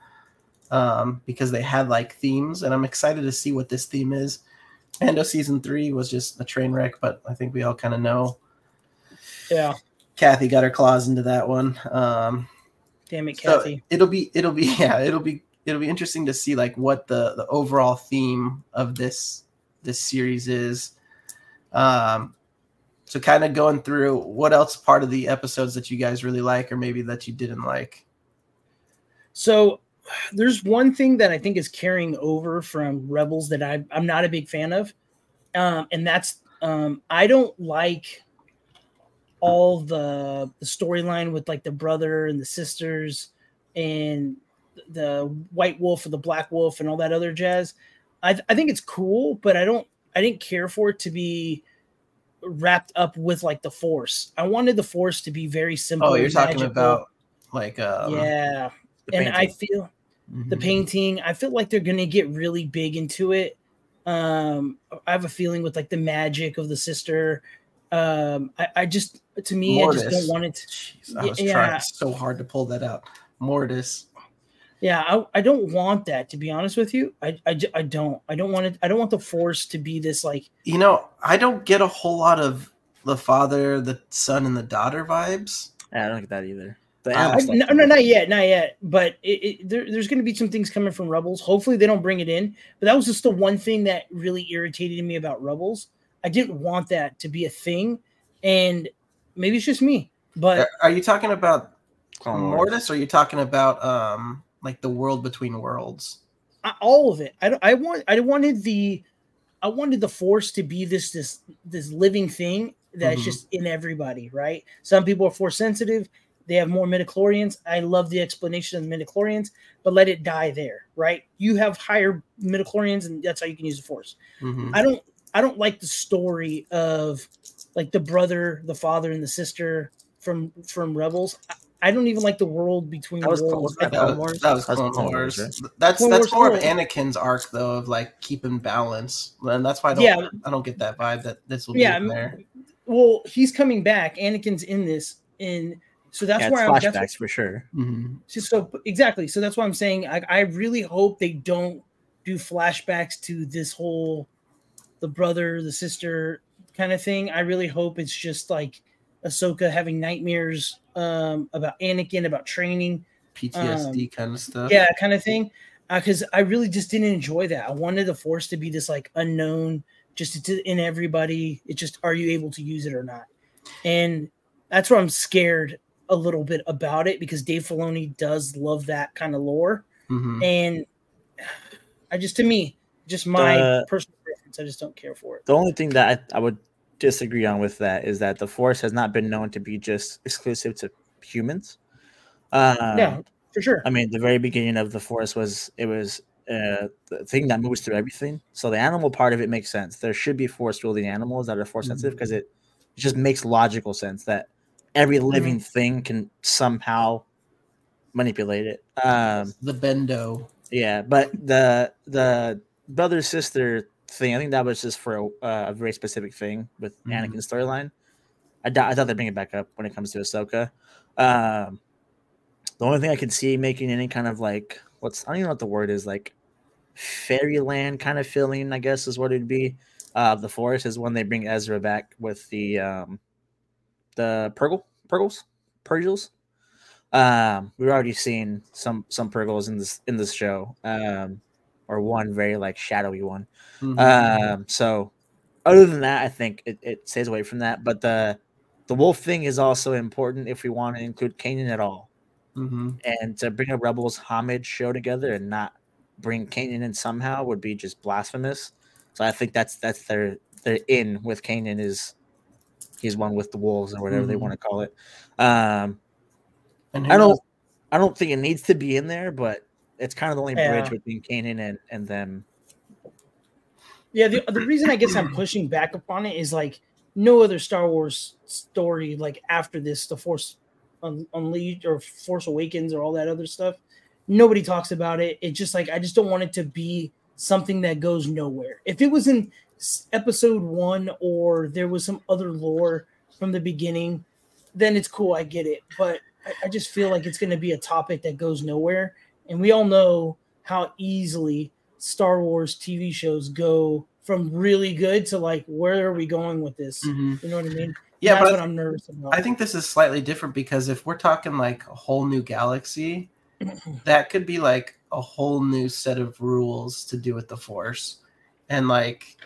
um, because they had like themes, and I'm excited to see what this theme is. Mando season three was just a train wreck, but I think we all kind of know Yeah. Kathy got her claws into that one. Um, Damn it, So Kathy. it'll be it'll be yeah it'll be it'll be interesting to see like what the the overall theme of this this series is. Um, So kind of going through what else part of the episodes that you guys really like, or maybe that you didn't like. So there's one thing that I think is carrying over from Rebels that I, I'm not a big fan of, um, and that's um, I don't like all the the storyline with like the brother and the sisters and the white wolf or the black wolf and all that other jazz. I, I think it's cool, but I don't I didn't care for it to be wrapped up with like the force. I wanted the force to be very simple. Oh, you're talking magical. about like um, yeah, and I painting. Feel the mhm. painting. I feel like they're gonna get really big into it. Um, I have a feeling with like the magic of the sister. Um, I, I just to me, I just don't want it. Jeez, I was Yeah. trying so hard to pull that out. Mortis. Yeah, I, I don't want that to be honest with you. I, I, I don't. I don't want it. I don't want the force to be this like. You know, I don't get a whole lot of the father, the son, and the daughter vibes. Yeah, I don't get that either. The Uh, animal I, stuff no, no, not yet, not yet. But it, it, there, there's going to be some things coming from Rebels. Hopefully, they don't bring it in. But that was just the one thing that really irritated me about Rebels. I didn't want that to be a thing, and maybe it's just me. But Are- Are you talking about Clone Wars. Mortis, or are you talking about um like the world between worlds? I- all of it. I, don't- I want. I wanted the. I wanted the Force to be this this this living thing that's Mhm. just in everybody, right? Some people are force sensitive. They have more midichlorians. I love the explanation of the midichlorians, but let it die there, right? You have higher midichlorians, and that's how you can use the Force. Mhm. I don't. I don't like the story of like the brother, the father, and the sister from from Rebels. I, I don't even like the world between That was worlds. wasn't That Clone was, Wars. that was That's Clone Clone Wars. Wars, That's Clone that's Wars more of Anakin's arc though of like keeping balance, and that's why I don't Yeah. I don't get that vibe that this will be Yeah, in there. well, he's coming back. Anakin's in this, and so that's yeah, where it's I'm. flashbacks That's for sure. Mhm. so, so exactly. So that's why I'm saying. I, I really hope they don't do flashbacks to this whole the brother, the sister kind of thing. I really hope it's just like Ahsoka having nightmares um, about Anakin, about training, PTSD kind of stuff. yeah, kind of thing. Because I really just didn't enjoy that. I wanted the Force to be this like unknown, just to, in everybody. It's just, are you able to use it or not? And that's where I'm scared a little bit about it because Dave Filoni does love that kind of lore. Mhm. And I just, to me, just my The- personal preference, I just don't care for it. The only thing that I, I would disagree on with that is that the Force has not been known to be just exclusive to humans. Um, yeah, for sure. I mean, the very beginning of the Force was it was uh, the thing that moves through everything. So the animal part of it makes sense. There should be Force wielding animals that are Force sensitive because it, it just makes logical sense that every living thing can somehow manipulate it. Um, the Bendu. yeah, but the the brother sister thing, I think that was just for a, uh, a very specific thing with Mhm. Anakin's storyline. I, doubt- I thought they'd bring it back up when it comes to Ahsoka. Um, the only thing I could see making any kind of like what's I don't even know what the word is like fairyland kind of feeling, I guess is what it'd be. Uh, the forest is when they bring Ezra back with the um, the Purrgil Purrgils Purrgils. Um, we've already seen some some Purrgils in this in this show, um, or one very like shadowy one. Mhm. Um, so other than that, I think it, it stays away from that. But the the wolf thing is also important if we want to include Kanan at all. Mhm. And to bring a Rebels homage show together and not bring Kanan in somehow would be just blasphemous. So I think that's that's their their in with Kanan is he's one with the wolves or whatever they Mhm. want to call it. Um, I don't knows? I don't think it needs to be in there, but it's kind of the only bridge between Kanan and and them. Yeah, the, the reason I guess I'm pushing back upon it is like no other Star Wars story like after this, the Force Un- Unleashed or Force Awakens or all that other stuff. Nobody talks about it. It's just like I just don't want it to be something that goes nowhere. If it was in Episode One or there was some other lore from the beginning, then it's cool. I get it, but I, I just feel like it's going to be a topic that goes nowhere, and we all know how easily Star Wars TV shows go from really good to like where are we going with this? Mhm. You know what I mean? Yeah, That's but what I'm nervous about. I think this is slightly different because if we're talking like a whole new galaxy, that could be like a whole new set of rules to do with the Force, and like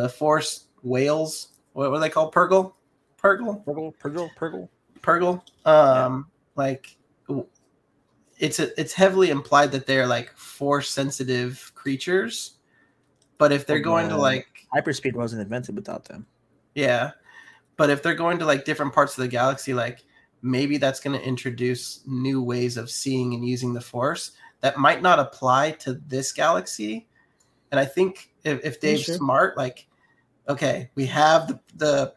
the Force whales. What were they called? Purrgil. Purrgil, Purrgil, Purrgil, Purrgil. Purrgil. Um, like it's a, it's heavily implied that they're like force sensitive creatures, but if they're going to Okay. like Hyperspeed wasn't invented without them. Yeah. But if they're going to like different parts of the galaxy, like maybe that's going to introduce new ways of seeing and using the force that might not apply to this galaxy. And I think if, if Dave's sure. smart, like, okay, we have the, the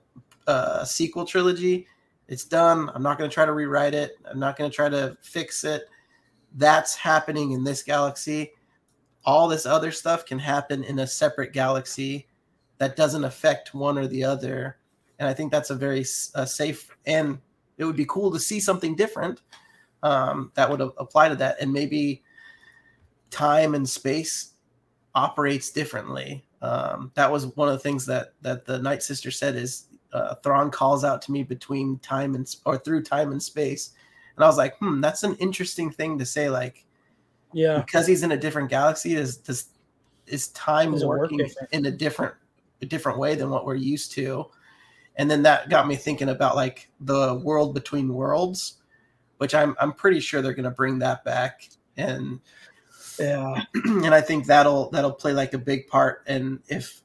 uh, sequel trilogy. It's done. I'm not going to try to rewrite it. I'm not going to try to fix it. That's happening in this galaxy. All this other stuff can happen in a separate galaxy that doesn't affect one or the other. And I think that's a very uh, safe and it would be cool to see something different um, that would apply to that. And maybe time and space operates differently. Um, that was one of the things that that the Night Sister said is uh, Thrawn calls out to me between time and or through time and space, and I was like, hmm, that's an interesting thing to say. Like Yeah. because he's in a different galaxy, is does is time work working different? in a different a different way than what we're used to? And then that got me thinking about like the world between worlds, which I'm I'm pretty sure they're gonna bring that back. And Yeah. and I think that'll that'll play like a big part. And if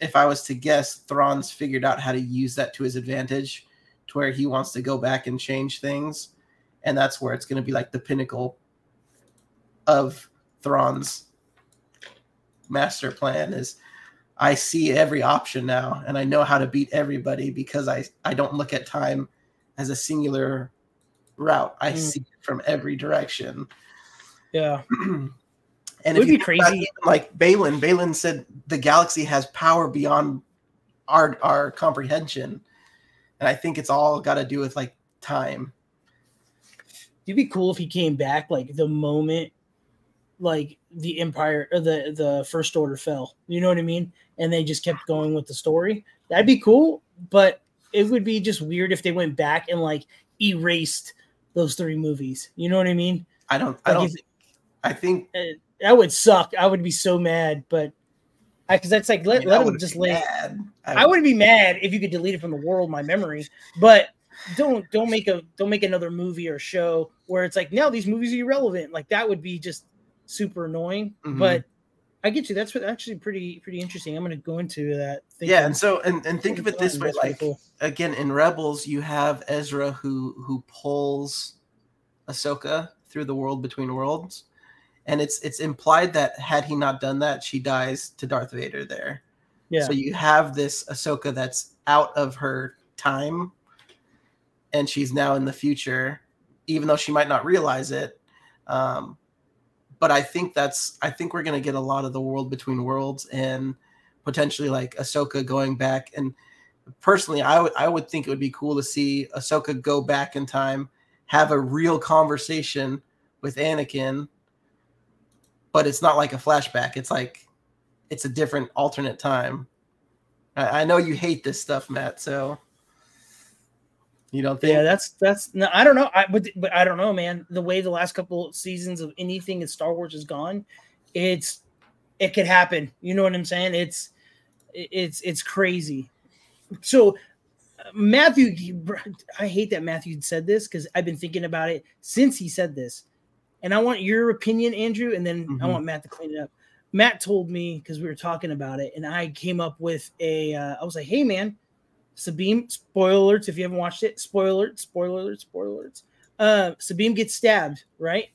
if I was to guess, Thrawn's figured out how to use that to his advantage, to where he wants to go back and change things, and that's where it's going to be like the pinnacle of Thrawn's master plan. Is I see every option now, and I know how to beat everybody because I I don't look at time as a singular route. I Mm. see it from every direction. Yeah. and it would be crazy. like Baylan, Baylan said the galaxy has power beyond our our comprehension, and I think it's all got to do with like time. It'd be cool if he came back like the moment like the empire or the the first order fell. You know what I mean? And they just kept going with the story. That'd be cool, but it would be just weird if they went back and like erased those three movies. You know what I mean? I don't. I don't. if- think, I think Uh, that would suck. I would be so mad, but because that's like I let, mean, let them just lay. mad. I would be mad if you could delete it from the world, my memory. But don't don't make a don't make another movie or show where it's like no, these movies are irrelevant. Like that would be just super annoying. Mhm. But I get you. That's actually pretty pretty interesting. I'm gonna go into that. Yeah, and so and, and think of it this way: like cool. again, in Rebels, you have Ezra who who pulls Ahsoka through the world between worlds, and it's it's implied that had he not done that, she dies to Darth Vader there. yeah, So you have this Ahsoka that's out of her time, and she's now in the future, even though she might not realize it. Um, but I think that's I think we're gonna get a lot of the world between worlds and potentially like Ahsoka going back. And personally, I would I would think it would be cool to see Ahsoka go back in time, have a real conversation with Anakin. But it's not like a flashback. It's like it's a different alternate time. I, I know you hate this stuff, Matt. So you don't think? yeah. That's that's no, I don't know. I but but I don't know, man. The way the last couple seasons of anything in Star Wars has gone, it's it could happen. You know what I'm saying? It's it's it's crazy. So Matthew, I hate that Matthew said this because I've been thinking about it since he said this, and I want your opinion, Andrew, and then I Mhm. want Matt to clean it up. Matt told me because we were talking about it, and I came up with a. Uh, I was like, "Hey, man, Sabine." Spoiler alerts if you haven't watched it. Spoiler alerts. Spoiler alerts. Spoiler alerts. Uh, Sabine gets stabbed, right?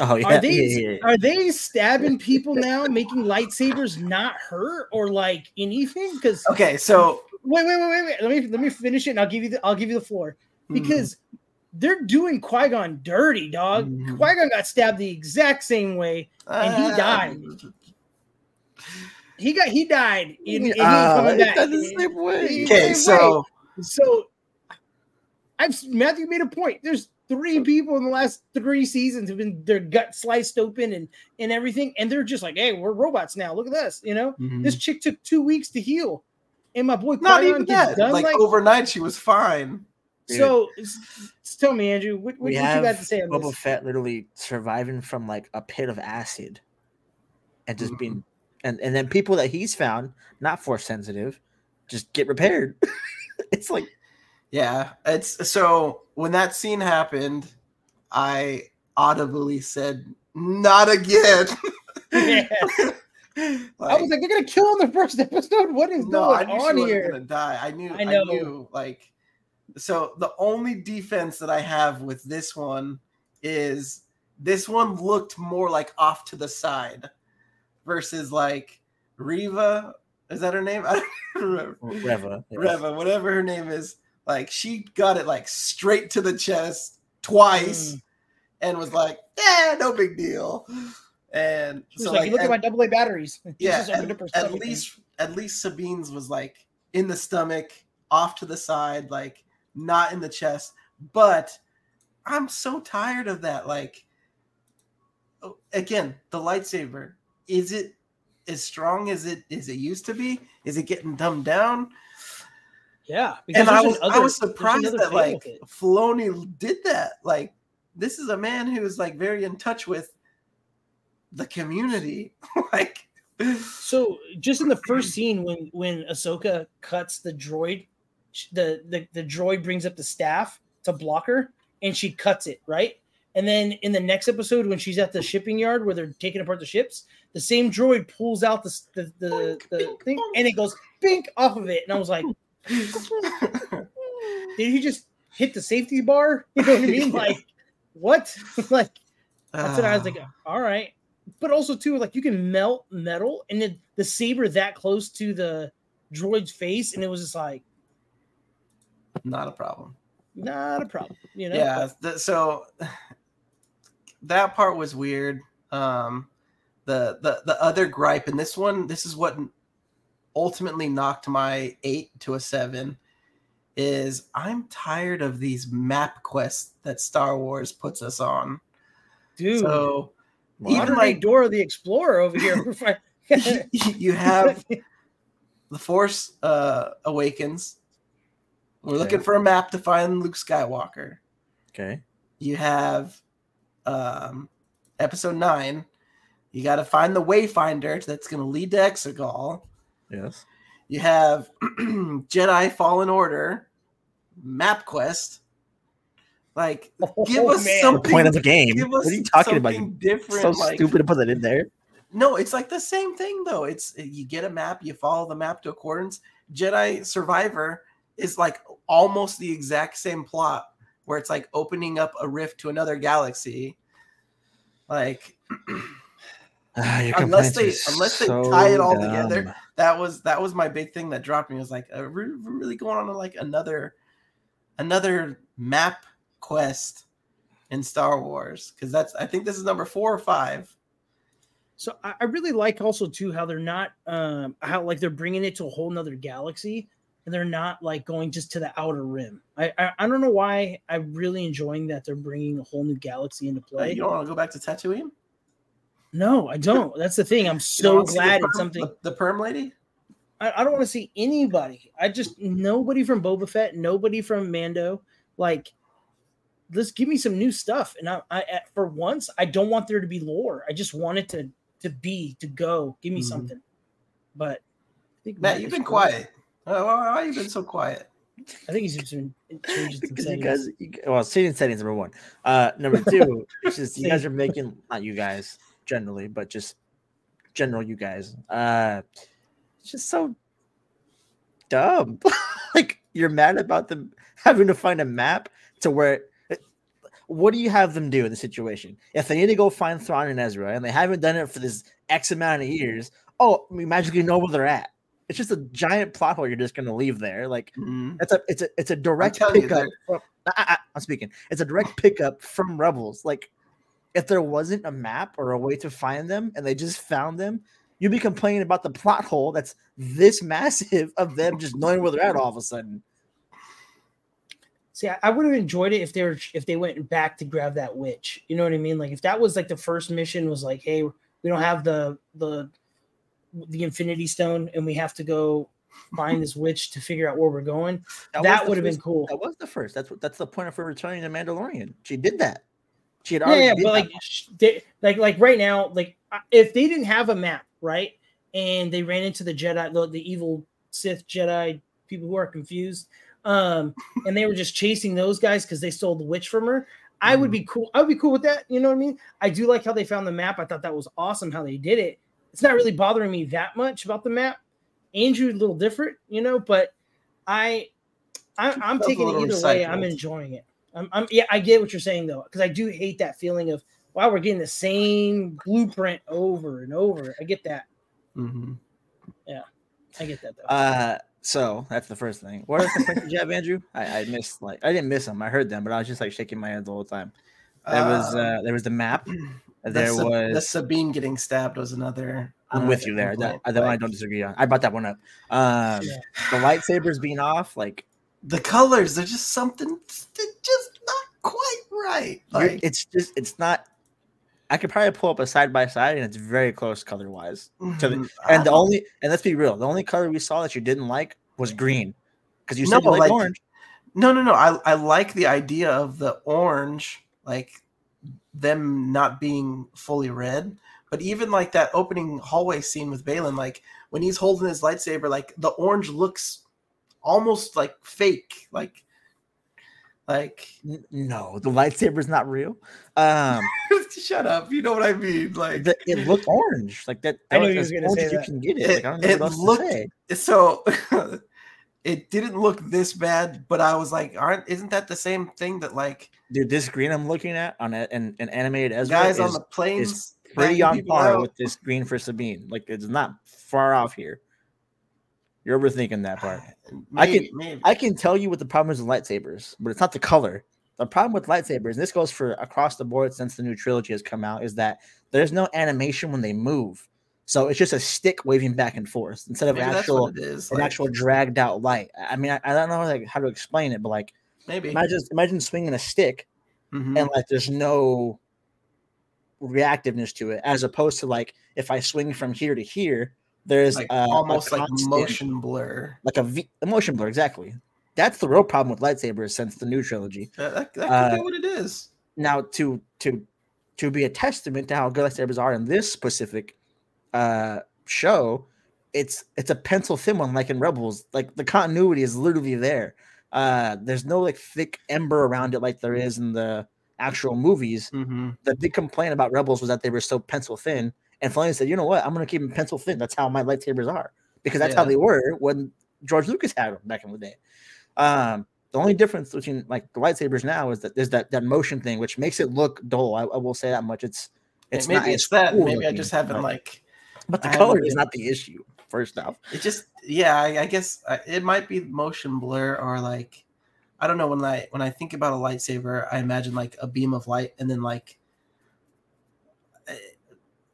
Oh yeah, Are they yeah, yeah, are they stabbing people now, making lightsabers not hurt or like anything? Because Okay, so wait, wait, wait, wait, wait. Let me let me finish it, and I'll give you the I'll give you the floor mm, because they're doing Qui Gon dirty, dog. Mhm. Qui Gon got stabbed the exact same way. and he uh, died. He got he died. In, and he ain't Ah, it does the same way. Okay, way. so So I've Matthew made a point. There's three people in the last three seasons who've been their gut sliced open and and everything, and they're just like, "Hey, we're robots now. Look at this." You know, mhm. this chick took two weeks to heal, and my boy not Qui-Gon even that. Like, like, overnight, she was fine. So. s- s- tell me, Andrew, what, what, what you have got to say on Boba this? Fett literally surviving from like a pit of acid, and just being, mm-hmm. and and then people that he's found not force sensitive, just get repaired. it's like Yeah, it's so when that scene happened, I audibly said, "Not again." Yeah. I was like, they're gonna kill in the first episode. What is no, I going knew on she here? wasn't gonna die. I knew. I I, knew. Like, so the only defense that I have with this one is this one looked more like off to the side, versus like Riva. Is that her name? I don't remember. Reva. yes. Reva, whatever her name is, like she got it like straight to the chest twice, Mm. and was like, "Yeah, no big deal." And so, like, like, you look at, at my double A batteries. Yeah, at, at least at least Sabine's was like in the stomach, off to the side, like not in the chest. But I'm so tired of that. Like, oh, again, the lightsaber is it as strong as it as it used to be? Is it getting dumbed down? yeah. and I was I was surprised that like. Filoni did that. Like this is a man who is like very in touch with the community. like So just in the first scene when when Ahsoka cuts the droid, the the the droid brings up the staff to block her, and she cuts it right. And then in the next episode, when she's at the shipping yard where they're taking apart the ships, the same droid pulls out the the the, Boink, the bink, thing, bonk. and it goes bink off of it. And I was like, did he just hit the safety bar? You know what I mean? Like, what? like that's what I was Ah. like. All right, but also too, like you can melt metal, and then the saber that close to the droid's face, and it was just like not a problem. not a problem, you know. yeah th- so that part was weird um the the the other gripe and this one this is what ultimately knocked my eight to a seven is i'm tired of these map quests that star wars puts us on dude. so Well, even like Dora the Explorer over here. you have the force uh awakens we're looking for a map to find luke skywalker Okay. you have um episode nine you got to find the wayfinder that's going to lead to exegol Yes. you have jedi fallen order map quest like give us man. some- The point of the game. give What are you talking about? something You- different So like, stupid to put that in there. no it's like the same thing though it's you get a map you follow the map to accordance jedi survivor is like almost the exact same plot where it's like opening up a rift to another galaxy like Ah, Unless they- are unless they so tie it all together. that was that was my big thing that dropped me. It was like, are we really going on like another another map quest in Star Wars? Because that's I think this is number four or five. So I, I really like also too how they're not um how like they're bringing it to a whole nother galaxy and they're not like going just to the outer rim. I I, I don't know why I'm really enjoying that they're bringing a whole new galaxy into play. you don't want to go back to Tatooine? No, I don't. That's the thing. I'm so wanna see the glad perm- it's something. The, the perm lady. I, I don't want to see anybody. I just nobody from Boba Fett, nobody from Mando. Like, let's give me some new stuff. And I, I for once, I don't want there to be lore. I just want it to to be to go. Give me Mhm. something. But I think Matt, you've been cool. quiet. Why, why you been so quiet? I think he's just been changes in Because you settings. guys, you, well, setting settings number one. Uh, number two, it's just you guys are making not you guys generally, but just general you guys. Uh, it's just so dumb. like you're mad about them having to find a map to where. What do you have them do in the situation? If they need to go find Thrawn and Ezra, and they haven't done it for this X amount of years, oh, we magically know where they're at. It's just a giant plot hole you're just going to leave there. Like Mhm. it's a it's a it's a direct telling you, pickup. From, I, I, I'm speaking. It's a direct pickup from Rebels. Like if there wasn't a map or a way to find them, and they just found them, you'd be complaining about the plot hole that's this massive of them just knowing where they're at all of a sudden. See, I, I would have enjoyed it if they were if they went back to grab that witch. You know what I mean? Like if that was like the first mission was like, hey, we don't have the the the Infinity Stone, and we have to go find this witch to figure out where we're going. was That would have been cool. That was the first. That's what that's the point of her returning to Mandalorian. She did that. She had already yeah, did but like, they, like, like right now, like if they didn't have a map, right, and they ran into the Jedi, the, the evil Sith Jedi people who are confused. Um, and they were just chasing those guys because they stole the witch from her. I would Mhm. be cool. I would be cool with that. You know what I mean? I do like how they found the map. I thought that was awesome how they did it. It's not really bothering me that much about the map. Andrew, a little different, you know, but I, I I'm taking it either way. I'm enjoying it. I'm, I'm yeah, I get what you're saying though, because I do hate that feeling of wow, we're getting the same blueprint over and over. I get that. Mhm. I get that though. Uh, so that's the first thing. What are the you have, Andrew? I, I missed like I didn't miss them. I heard them, but I was just like shaking my head the whole time. There was Uh, uh, there was the map. The There Sab- the was. Sabine getting stabbed was another. I'm with you there. That, that one I don't disagree on. I brought that one up. Um, Yeah. the lightsabers being off, like the colors. They're just something. They're just not quite right. you're- Like it's just it's not. I could probably pull up a side by side, and it's very close color wise. to the- mhm, And the only and let's be real, the only color we saw that you didn't like was green, because you No, said you liked like- orange. No, no, no. I I like the idea of the orange, like them not being fully red. But even like that opening hallway scene with Baylan, like when he's holding his lightsaber, like the orange looks almost like fake. Like, like N- No, the lightsaber's not real. Um, shut up. You know what I mean? Like the, it looked orange, like that. I that knew was he was gonna say as you that. can get it. It- Like I don't know it what else looked- to say. so. it didn't look this bad, but I was like, aren't isn't that the same thing that like Dude, this green I'm looking at on a, an, an animated Ezra guys is on the planes pretty on par out? with this green for Sabine. Like it's not far off here. You're overthinking that part. I can- maybe. I can tell you what the problem is with lightsabers, but it's not the color. The problem with lightsabers, and this goes for across the board since the new trilogy has come out, is that there's no animation when they move. So it's just a stick waving back and forth instead of Maybe actual is. an like, actual dragged out light. I mean, I, I don't know like how to explain it, but like maybe. imagine imagine swinging a stick Mhm. and like there's no reactiveness to it, as opposed to like if I swing from here to here, there's like uh, a almost like motion blur. like a v- motion blur. Exactly. That's the real problem with lightsabers since the new trilogy. That, that, that could Uh, be what it is. Now, to to to be a testament to how good lightsabers are in this specific uh, show, it's it's a pencil thin one, like in Rebels. Like the continuity is literally there. Uh, there's no like thick ember around it like there is in the actual movies. Mm-hmm. The big complaint about Rebels was that they were so pencil thin, and Filoni said, "You know what? I'm going to keep them pencil thin. That's how my lightsabers are because that's how they were when George Lucas had them back in the day." Um, the only difference between like the lightsabers now is that there's that that motion thing, which makes it look dull. I, I will say that much. It's it's maybe not it's that. cool Maybe I just haven't like. But the I color is not the issue. First off, It just yeah. I, I guess I, it might be motion blur or like. I don't know when I when I think about a lightsaber, I imagine like a beam of light and then like. eh,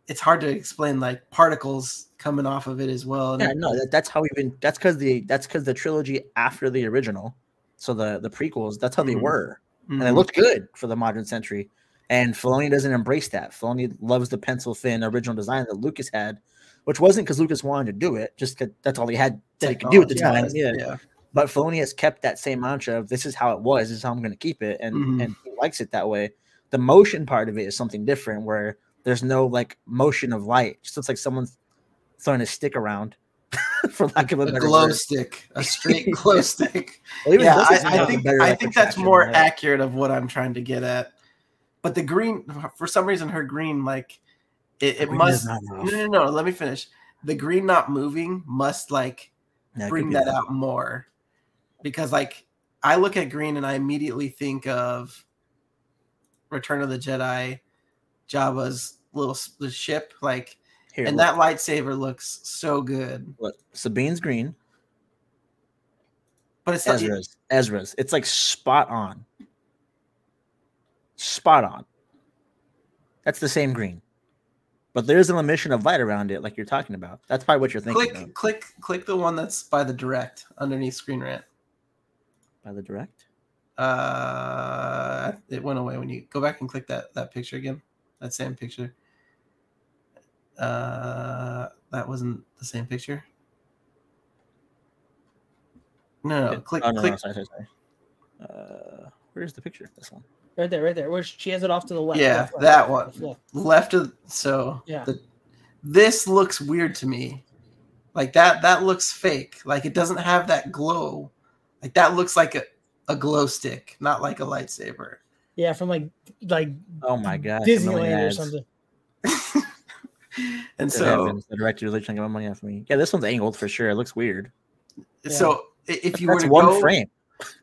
It's hard to explain like particles coming off of it as well. And yeah, no, that, that's how even that's because the that's because the trilogy after the original, so the the prequels, that's how they Mhm. were. and it Mhm. looked good for the modern century. And Filoni doesn't embrace that. Filoni loves the pencil thin original design that Lucas had, which wasn't because Lucas wanted to do it, just 'cause that's all he had that he could do at the time. Yeah. yeah. But Filoni has kept that same mantra of this is how it was, this is how I'm going to keep it, and Mhm. and he likes it that way. The motion part of it is something different, where there's no like motion of light. It just looks like someone's throwing a stick around, for lack of a A glow word. stick, a straight glow stick. Well, yeah, I, I think I think that's more accurate of what I'm trying to get at. But the green, for some reason, her green like it, it must. No, no, no. Let me finish. The green not moving must like Yeah, bring be that out more, because like I look at green and I immediately think of Return of the Jedi, Jabba's little the ship, like, Here, and look. that lightsaber looks so good. Look, Sabine's green, But it's Ezra's. Ezra's. It's like spot on. Spot on. That's the same green. But there's an emission of light around it, like you're talking about. That's probably what you're thinking click, of click, click the one that's by the direct underneath Screen Rant. by the direct. Uh, it went away when you go back and click that that picture again. That same picture. Uh, that wasn't the same picture. No, no, click, Oh, no, click. no, sorry, sorry, sorry. Uh, where's the picture? This one. Right there, right there. Where she has it off to the left. Yeah, left, left, that left, one. left, left. left of so Yeah. the, this looks weird to me Like that that looks fake. Like it doesn't have that glow. Like that looks like a, a glow stick, not like a lightsaber. Yeah, from like like Oh my god. Disneyland or something. and so heavens, the director really trying to get my money off me. Yeah, this one's angled for sure. It looks weird. so i- if you were to one go frame.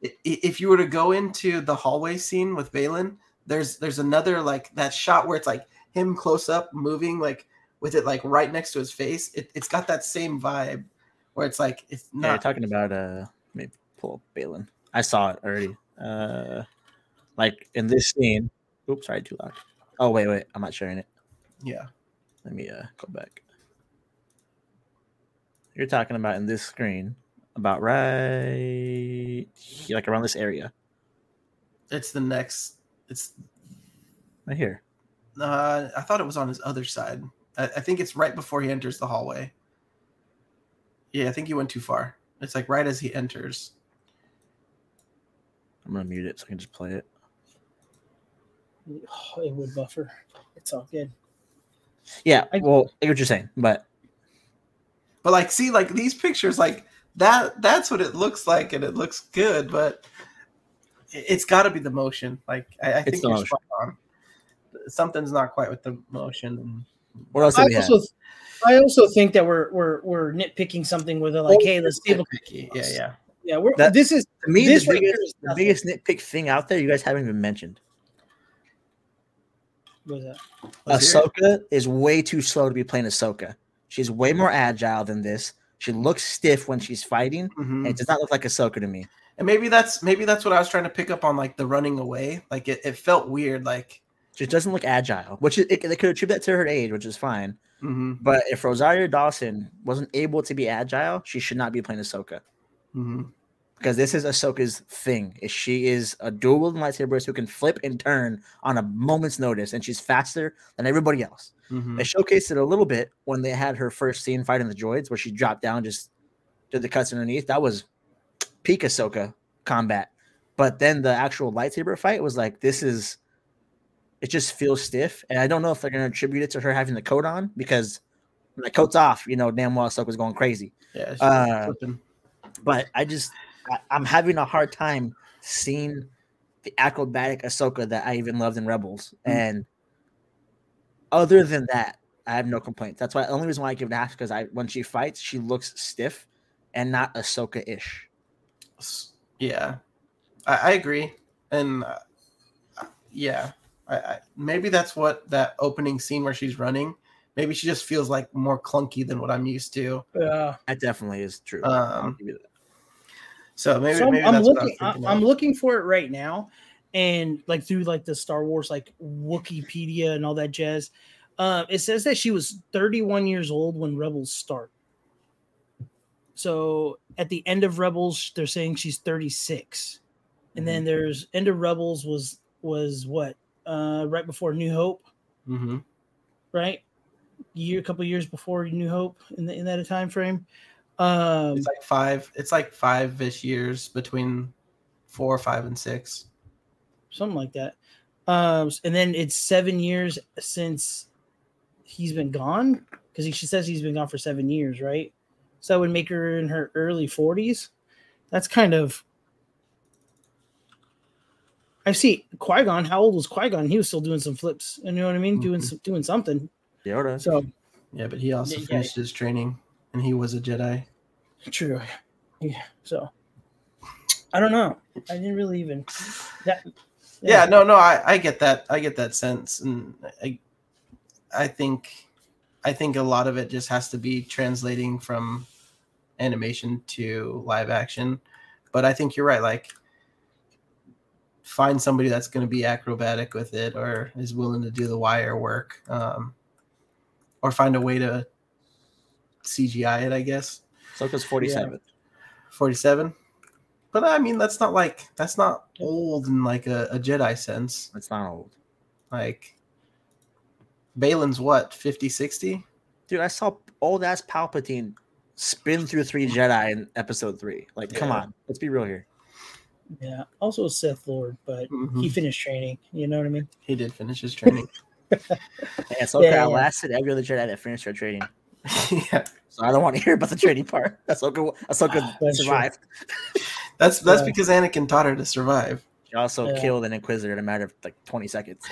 If you were to go into the hallway scene with Baylan, there's there's another like that shot where it's like him close up moving like with it like right next to his face. It, it's got that same vibe where it's like it's Yeah, not talking about uh let me pull up Baylan. I saw it already. Uh like in this scene. Oops, sorry, too loud. Oh wait, wait, I'm not sharing it. yeah. Let me uh go back. You're talking about in this screen, about right like around this area. It's the next it's Right here. uh I thought it was on his other side. I, I think it's right before he enters the hallway. Yeah, I think you went too far. It's like right as he enters. I'm gonna mute it so I can just play it. Oh, it would buffer. It's all good. Yeah, I- well, I get what you're saying, but But like, see, like these pictures, like that. That's what it looks like, and it looks good. But it- it's got to be the motion. Like, I, I think you're spot on. Something's not quite with the motion. what else do I also, I also think that we're we're we're nitpicking something with it. Like, hey, let's see. If, Yeah, yeah. yeah, we're That- this is To me, this the, right biggest, the biggest nitpick thing out there, you guys haven't even mentioned. what is that? Let's. Ahsoka is way too slow to be playing Ahsoka. She's way more agile than this. She looks stiff when she's fighting. Mhm. And it does not look like Ahsoka to me. And maybe that's maybe that's what I was trying to pick up on, like the running away. Like it, it felt weird. Like, She doesn't look agile, which is, it, they could attribute that to her age, which is fine. mhm, But if Rosario Dawson wasn't able to be agile, she should not be playing Ahsoka. mhm. Because this is Ahsoka's thing. Is she is a dual wielding lightsaber who can flip and turn on a moment's notice, and she's faster than everybody else. mhm. They showcased it a little bit when they had her first scene fighting the droids, where she dropped down, just did the cuts underneath. That was peak Ahsoka combat. But then the actual lightsaber fight was like, this is, it just feels stiff. And I don't know if they're going to attribute it to her having the coat on because when the coat's off, you know, damn well Ahsoka's going crazy. Yeah, Uh. But I just, I, I'm having a hard time seeing the acrobatic Ahsoka that I even loved in Rebels. Mm. And other than that, I have no complaints. That's why the only reason why I give it half because I when she fights, she looks stiff and not Ahsoka ish. Yeah, I, I agree, and uh, yeah, I, I, maybe that's what that opening scene where she's running. Maybe she just feels like more clunky than what I'm used to. Yeah, That definitely is true. I'll Um, give you that. So maybe, so I'm, maybe I'm looking. was I, thinking I'm looking for it right now, and like through like the Star Wars like Wikipedia and all that jazz. Uh, it says that she was 31 years old when Rebels start. So at the end of Rebels, they're saying she's 36, and then there's end of Rebels was was what uh, right before New Hope, Mhm. right? Year, a couple years before New Hope in the, in that time frame. Um, It's like five. It's like five ish years between four, five, and six. something like that. Um, and then it's seven years since he's been gone because she says he's been gone for seven years, right? So that would make her in her early forties. That's kind of. I see Qui Gon. How old was Qui Gon? He was still doing some flips. And you know what I mean? Doing Mhm. some, doing something. Yoda. So Yeah, but he also Yeah, yeah. finished his training, and he was a Jedi. true. Yeah. So I don't know. I didn't really even that. yeah no no I, I get that i get that sense and i i think i think a lot of it just has to be translating from animation to live action but i think you're right like find somebody that's going to be acrobatic with it or is willing to do the wire work um, or find a way to cgi it i guess Ahsoka's 47. 47 but i mean that's not like that's not old in like a, a jedi sense It's not old. like Baylan's what 50 60 Dude, I saw old ass Palpatine spin through three Jedi in episode three. Like, come on. Let's be real here. Yeah. Also a Sith Lord, but Mhm. he finished training. You know what I mean? he did finish his training And Ahsoka Yeah, yeah. outlasted every other Jedi that finished their training. yeah, So I don't want to hear about the training part. Ahsoka, Ahsoka That's true. survived. that's that's Yeah. because Anakin taught her to survive. She also Yeah. killed an Inquisitor in a matter of like 20 seconds.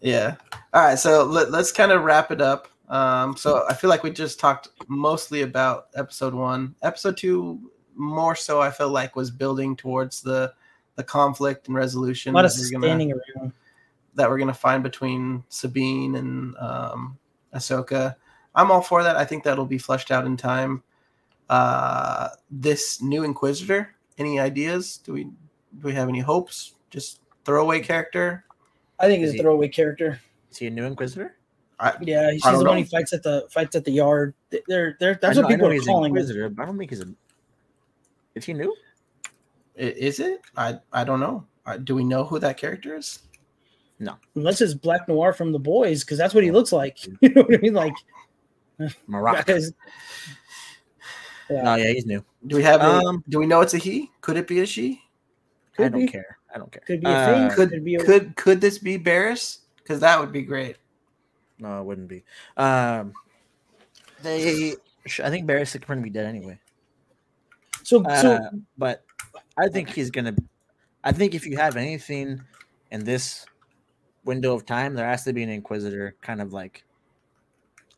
Yeah. All right. So let, let's kind of wrap it up. Um, so I feel like we just talked mostly about episode one. Episode two, more so, I felt like was building towards the the conflict and A resolution lot of that we're gonna standing around. that we're gonna find between Sabine and um, Ahsoka. I'm all for that. I think that'll be fleshed out in time. Uh, this new Inquisitor. Any ideas? Do we do we have any hopes? Just throwaway character. I think he's a throwaway character. Is he a new Inquisitor? Yeah, she's I don't the one know. he fights at the fights at the yard. They're, they're, that's I what know, I people know are he's calling. Inquisitor, but I don't think he's a. Is he new? Is it? I I don't know. Uh, Do we know who that character is? No, unless it's Black Noir from the boys, because that's what he looks like. You know what I mean? Like, Marrok. guys- yeah. No, yeah, he's new. Do we have? a- Um, do we know it's a he? Could it be a she? I don't be. care. I don't care. Could be a Uh, thing. Could Could be a, could could this be Barris? Because that would be great. No, it wouldn't be. Um, they. I think Barris is going to be dead anyway. so so Uh, but I think he's gonna. I think if you have anything in this window of time, there has to be an Inquisitor, kind of like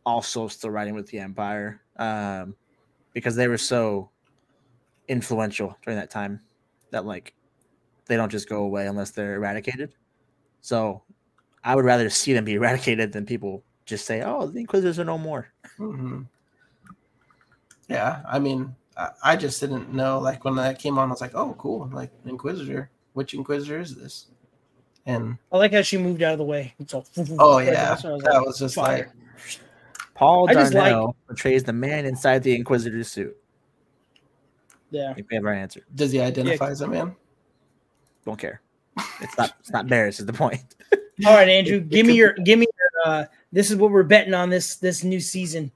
also still riding with the Empire, um, because they were so influential during that time that like they don't just go away unless they're eradicated. So I would rather see them be eradicated than people just say, "Oh, the Inquisitors are no more." hmm Yeah, I mean, I, I just didn't know. Like when that came on, I was like, "Oh, cool!" Like Inquisitor. Which Inquisitor is this? And I like how she moved out of the way. It's all, oh yeah, that's I was that like, was just fire. like Paul I just like- portrays the man inside the Inquisitor's suit. yeah. If we have our answer. does he identify as a man? Don't care. It's not. It's not Barris. Is the point. All right, Andrew, It- it give me your give me your. Uh, this is what we're betting on this this new season.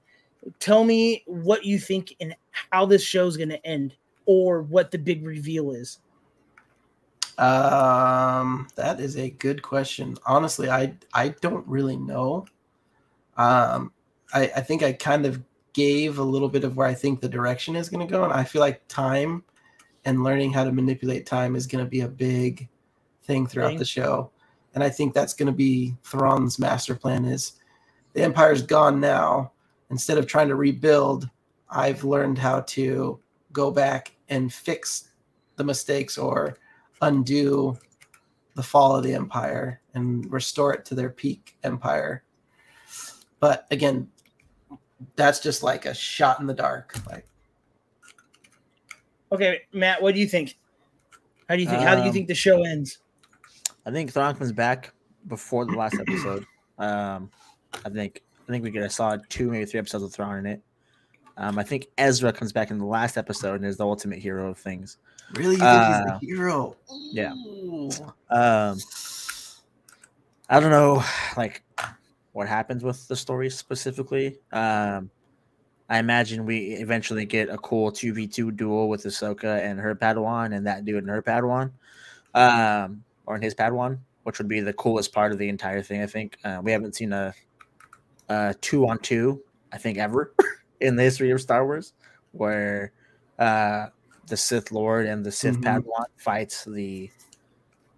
Tell me what you think and how this show's going to end, or what the big reveal is. Um, that is a good question. Honestly, I I don't really know. Um, I I think I kind of gave a little bit of where I think the direction is going to go, and I feel like time and learning how to manipulate time is going to be a big thing throughout Thing. the show. And I think that's going to be Thrawn's master plan is the empire's gone now. Instead of trying to rebuild, I've learned how to go back and fix the mistakes or undo the fall of the empire and restore it to their peak empire. But again, that's just like a shot in the dark. Like Okay, Matt, what do you think? How do you think? how do you Um, think the show ends? I think Thrawn comes back before the last episode. Um, I think. I think we get a solid two, maybe three episodes of Thrawn in it. Um, I think Ezra comes back in the last episode and is the ultimate hero of things. really, you think Uh, he's the hero? yeah. Um, I don't know, like what happens with the story specifically. Um, I imagine we eventually get a cool two v two duel with Ahsoka and her Padawan, and that dude and her Padawan, um, or in his Padawan, which would be the coolest part of the entire thing. I think uh, we haven't seen a, a two on two, I think ever in the history of Star Wars, where uh, the Sith Lord and the Sith Mhm. Padawan fights the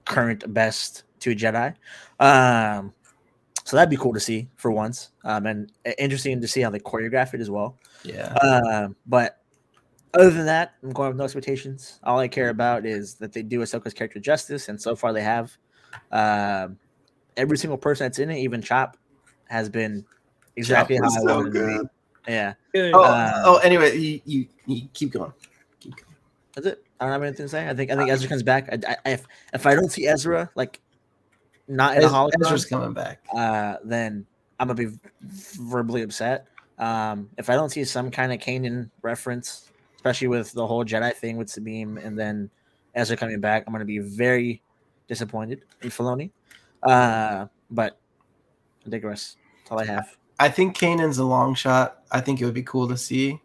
current best two Jedi. Um, so that'd be cool to see for once, um, and uh, interesting to see how they choreograph it as well. Yeah. Um, but other than that, I'm going with no expectations. All I care about is that they do Ahsoka's character justice, and so far they have. Um, every single person that's in it, even Chop, has been exactly how I so wanted to be. Yeah, Oh, uh, oh, anyway, you, you, you keep going. Keep going. that's it. I don't have anything to say. I think I think Ezra comes back. I, I, if if I don't see Ezra like not in a hologram, Ezra's coming back. uh, then I'm gonna be verbally upset. Um, if I don't see some kind of Kanan reference, especially with the whole Jedi thing with Sabine and then Ezra coming back, I'm gonna be very disappointed in Filoni. Uh, but I digress. That's all I have. I think Kanan's a long shot. I think it would be cool to see.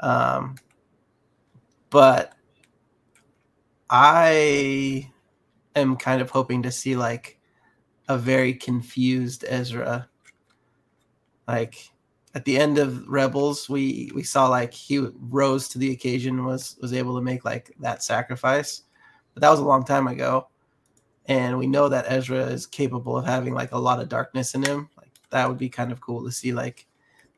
Um, but I am kind of hoping to see like a very confused Ezra. Like, at the end of Rebels, we we saw like he rose to the occasion, was was able to make like that sacrifice, but that was a long time ago, and we know that Ezra is capable of having like a lot of darkness in him. Like that would be kind of cool to see like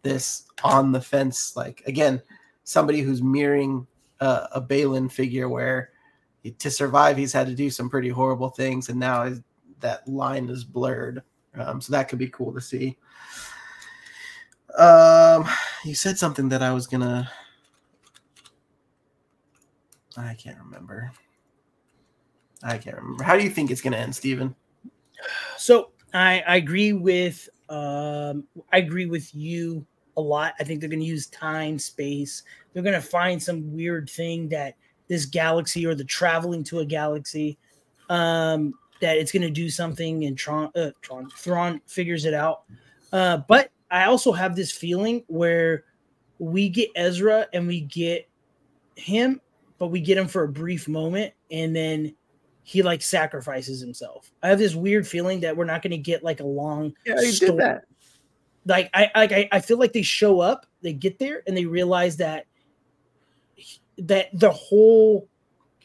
this on the fence, like again, somebody who's mirroring uh, a Baylan figure where to survive he's had to do some pretty horrible things, and now is, that line is blurred. Um, so that could be cool to see. Um, you said something that I was gonna. I can't remember. I can't remember. How do you think it's gonna end, Steven? So I, I agree with um I agree with you a lot. I think they're gonna use time, space. They're gonna find some weird thing that this galaxy or the traveling to a galaxy um that it's gonna do something and Tron uh, Tron Thrawn figures it out. Uh, but I also have this feeling where we get Ezra and we get him, but we get him for a brief moment and then he like sacrifices himself. I have this weird feeling that we're not going to get like a long Yeah, he story. did that. Like I like I, I feel like they show up, they get there, and they realize that that the whole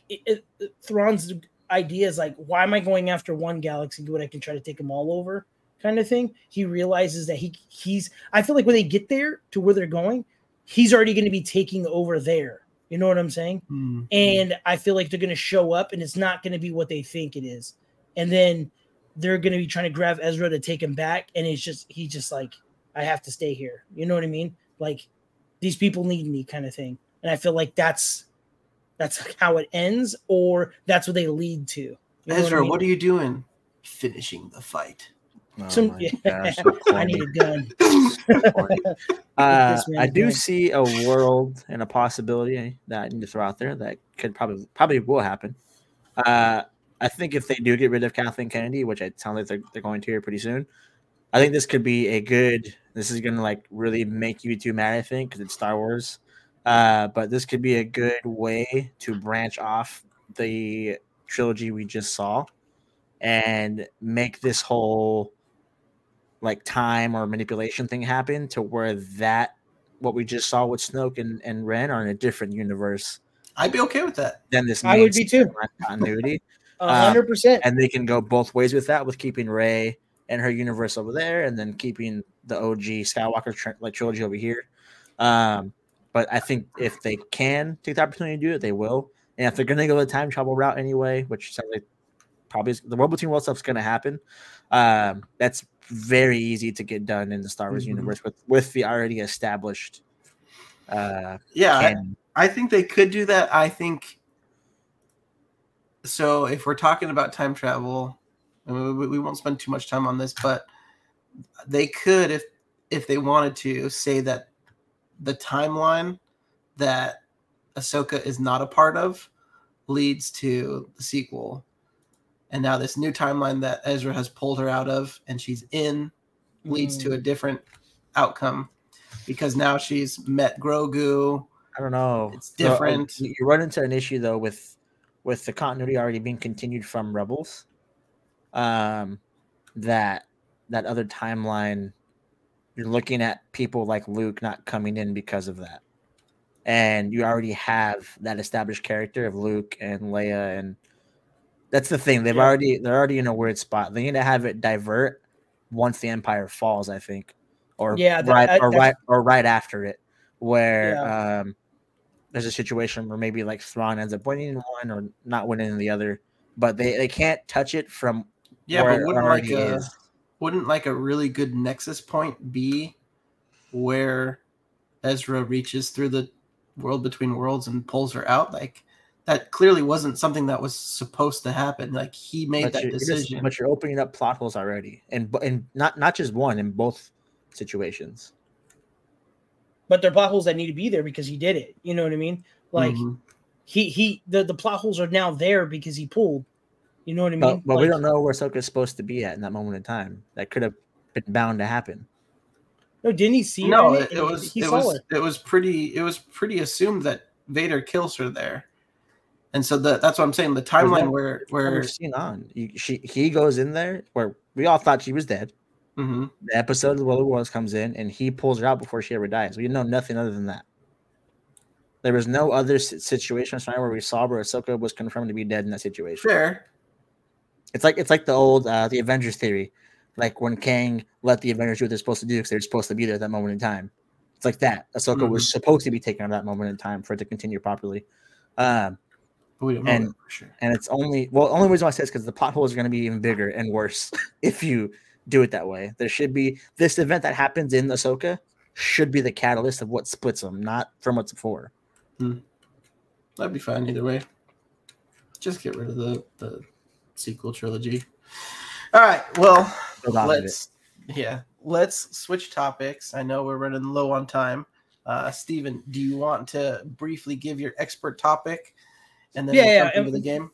it, it, Thrawn's idea is like, why am I going after one galaxy when I can try to take them all over? Kind of thing. He realizes that he he's. I feel like when they get there to where they're going, he's already going to be taking over there. You know what I'm saying? Hmm. and I feel like they're going to show up, and it's not going to be what they think it is, and then they're going to be trying to grab Ezra to take him back, and it's just he just like I have to stay here. You know what I mean? Like these people need me, kind of thing, and I feel like that's that's how it ends, or that's what they lead to. You Ezra, what I mean? what are you doing? Finishing the fight. Oh Some- yeah. gosh, I need a gun. Uh, I do going- see a world and a possibility that I need to throw out there that could probably probably will happen. Uh, I think if they do get rid of Kathleen Kennedy, which it sounds like they're, they're going to here pretty soon, I think this could be a good. This is going to like really make you two mad. I think because it's Star Wars, uh, but this could be a good way to branch off the trilogy we just saw and make this whole like time or manipulation thing happen to where that what we just saw with Snoke and, and Ren are in a different universe I'd be okay with that. Then this I would be too. storyline continuity. A hundred percent. and they can go both ways with that with keeping Rey and her universe over there and then keeping the OG Skywalker tr- like trilogy over here. Um, but I think if they can take the opportunity to do it, they will. And if they're going to go the time travel route anyway, which sounds like probably is, the world between world stuff's going to happen, um, that's very easy to get done in the Star Wars Mhm. universe with with the already established. Uh, Yeah, I. I think they could do that. I think so. If we're talking about time travel, I mean, we, we won't spend too much time on this, but they could, if if they wanted to, say that the timeline that Ahsoka is not a part of leads to the sequel, and now this new timeline that Ezra has pulled her out of and she's in leads to a different outcome because now she's met Grogu. I don't know. It's So, uh, different. you you run into an issue though with with the continuity already being continued from Rebels. Um, that that other timeline, you're looking at people like Luke not coming in because of that, and you already have that established character of Luke and Leia, and that's the thing. They've Yeah. already they're already in a weird spot. They need to have it divert once the Empire falls. I think, or Yeah, that- right I- or right or right after it, where um there's a situation where maybe like Thrawn ends up winning in one or not winning in the other, but they, they can't touch it from Yeah, where but wouldn't like a is. Wouldn't like a really good nexus point be where Ezra reaches through the world between worlds and pulls her out? Like that clearly wasn't something that was supposed to happen. Like he made But that you're, you're just- decision. but you're opening up plot holes already, and and not not just one in both situations. but they're plot holes that need to be there because he did it. You know what I mean? Like Mhm. he he the, the plot holes are now there because he pulled. You know what I mean? But, but we don't know where Ahsoka's supposed to be at in that moment in time. That could have been bound to happen. No, didn't he see? her no, it, it was he it saw was her. it was pretty it was pretty assumed that Vader kills her there. And so the, that's what I'm saying. The timeline that- where Where where seen on, you, she he goes in there where we all thought she was dead. hmm The episode of the World Wars comes in, and he pulls her out before she ever dies. We know nothing other than that. There was no other si- situation where we saw where Ahsoka was confirmed to be dead in that situation. Fair. It's like it's like the old uh, the Avengers theory, like when Kang let the Avengers do what they're supposed to do because they're supposed to be there at that moment in time. It's like that. Ahsoka was supposed to be taken at that moment in time for it to continue properly. Um, But we don't know And- sure. and it's only well, the only reason why I say is because the potholes are going to be even bigger and worse if you do it that way. There should be this event that happens in Ahsoka should be the catalyst of what splits them, not from what's before. That'd be fine either way. Just get rid of the the sequel trilogy. All right. Well, Build off it. let's yeah let's switch topics i know we're running low on time uh steven do you want to briefly give your expert topic and then Yeah, we'll yeah, jump into the game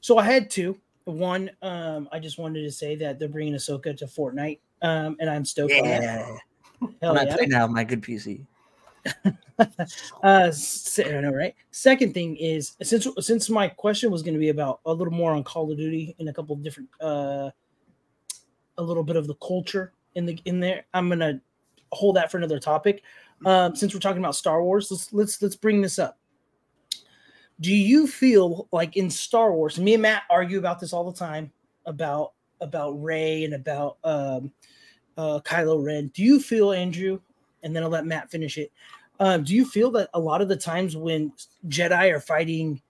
So I had two. One, um, I just wanted to say that they're bringing Ahsoka to Fortnite, um, and I'm stoked on that. Yeah, Hell I'm not yeah. playing now my good PC. Uh, I know, right? Second thing is since since my question was going to be about a little more on Call of Duty and a couple different, uh, a little bit of the culture in the in there. I'm gonna hold that for another topic. Um, since we're talking about Star Wars, let's let's let's bring this up. Do you feel like in Star Wars? Me and Matt argue about this all the time about about Rey and about um, uh, Kylo Ren. Do you feel Andrew? And then I'll let Matt finish it. Um, do you feel that a lot of the times when Jedi are fighting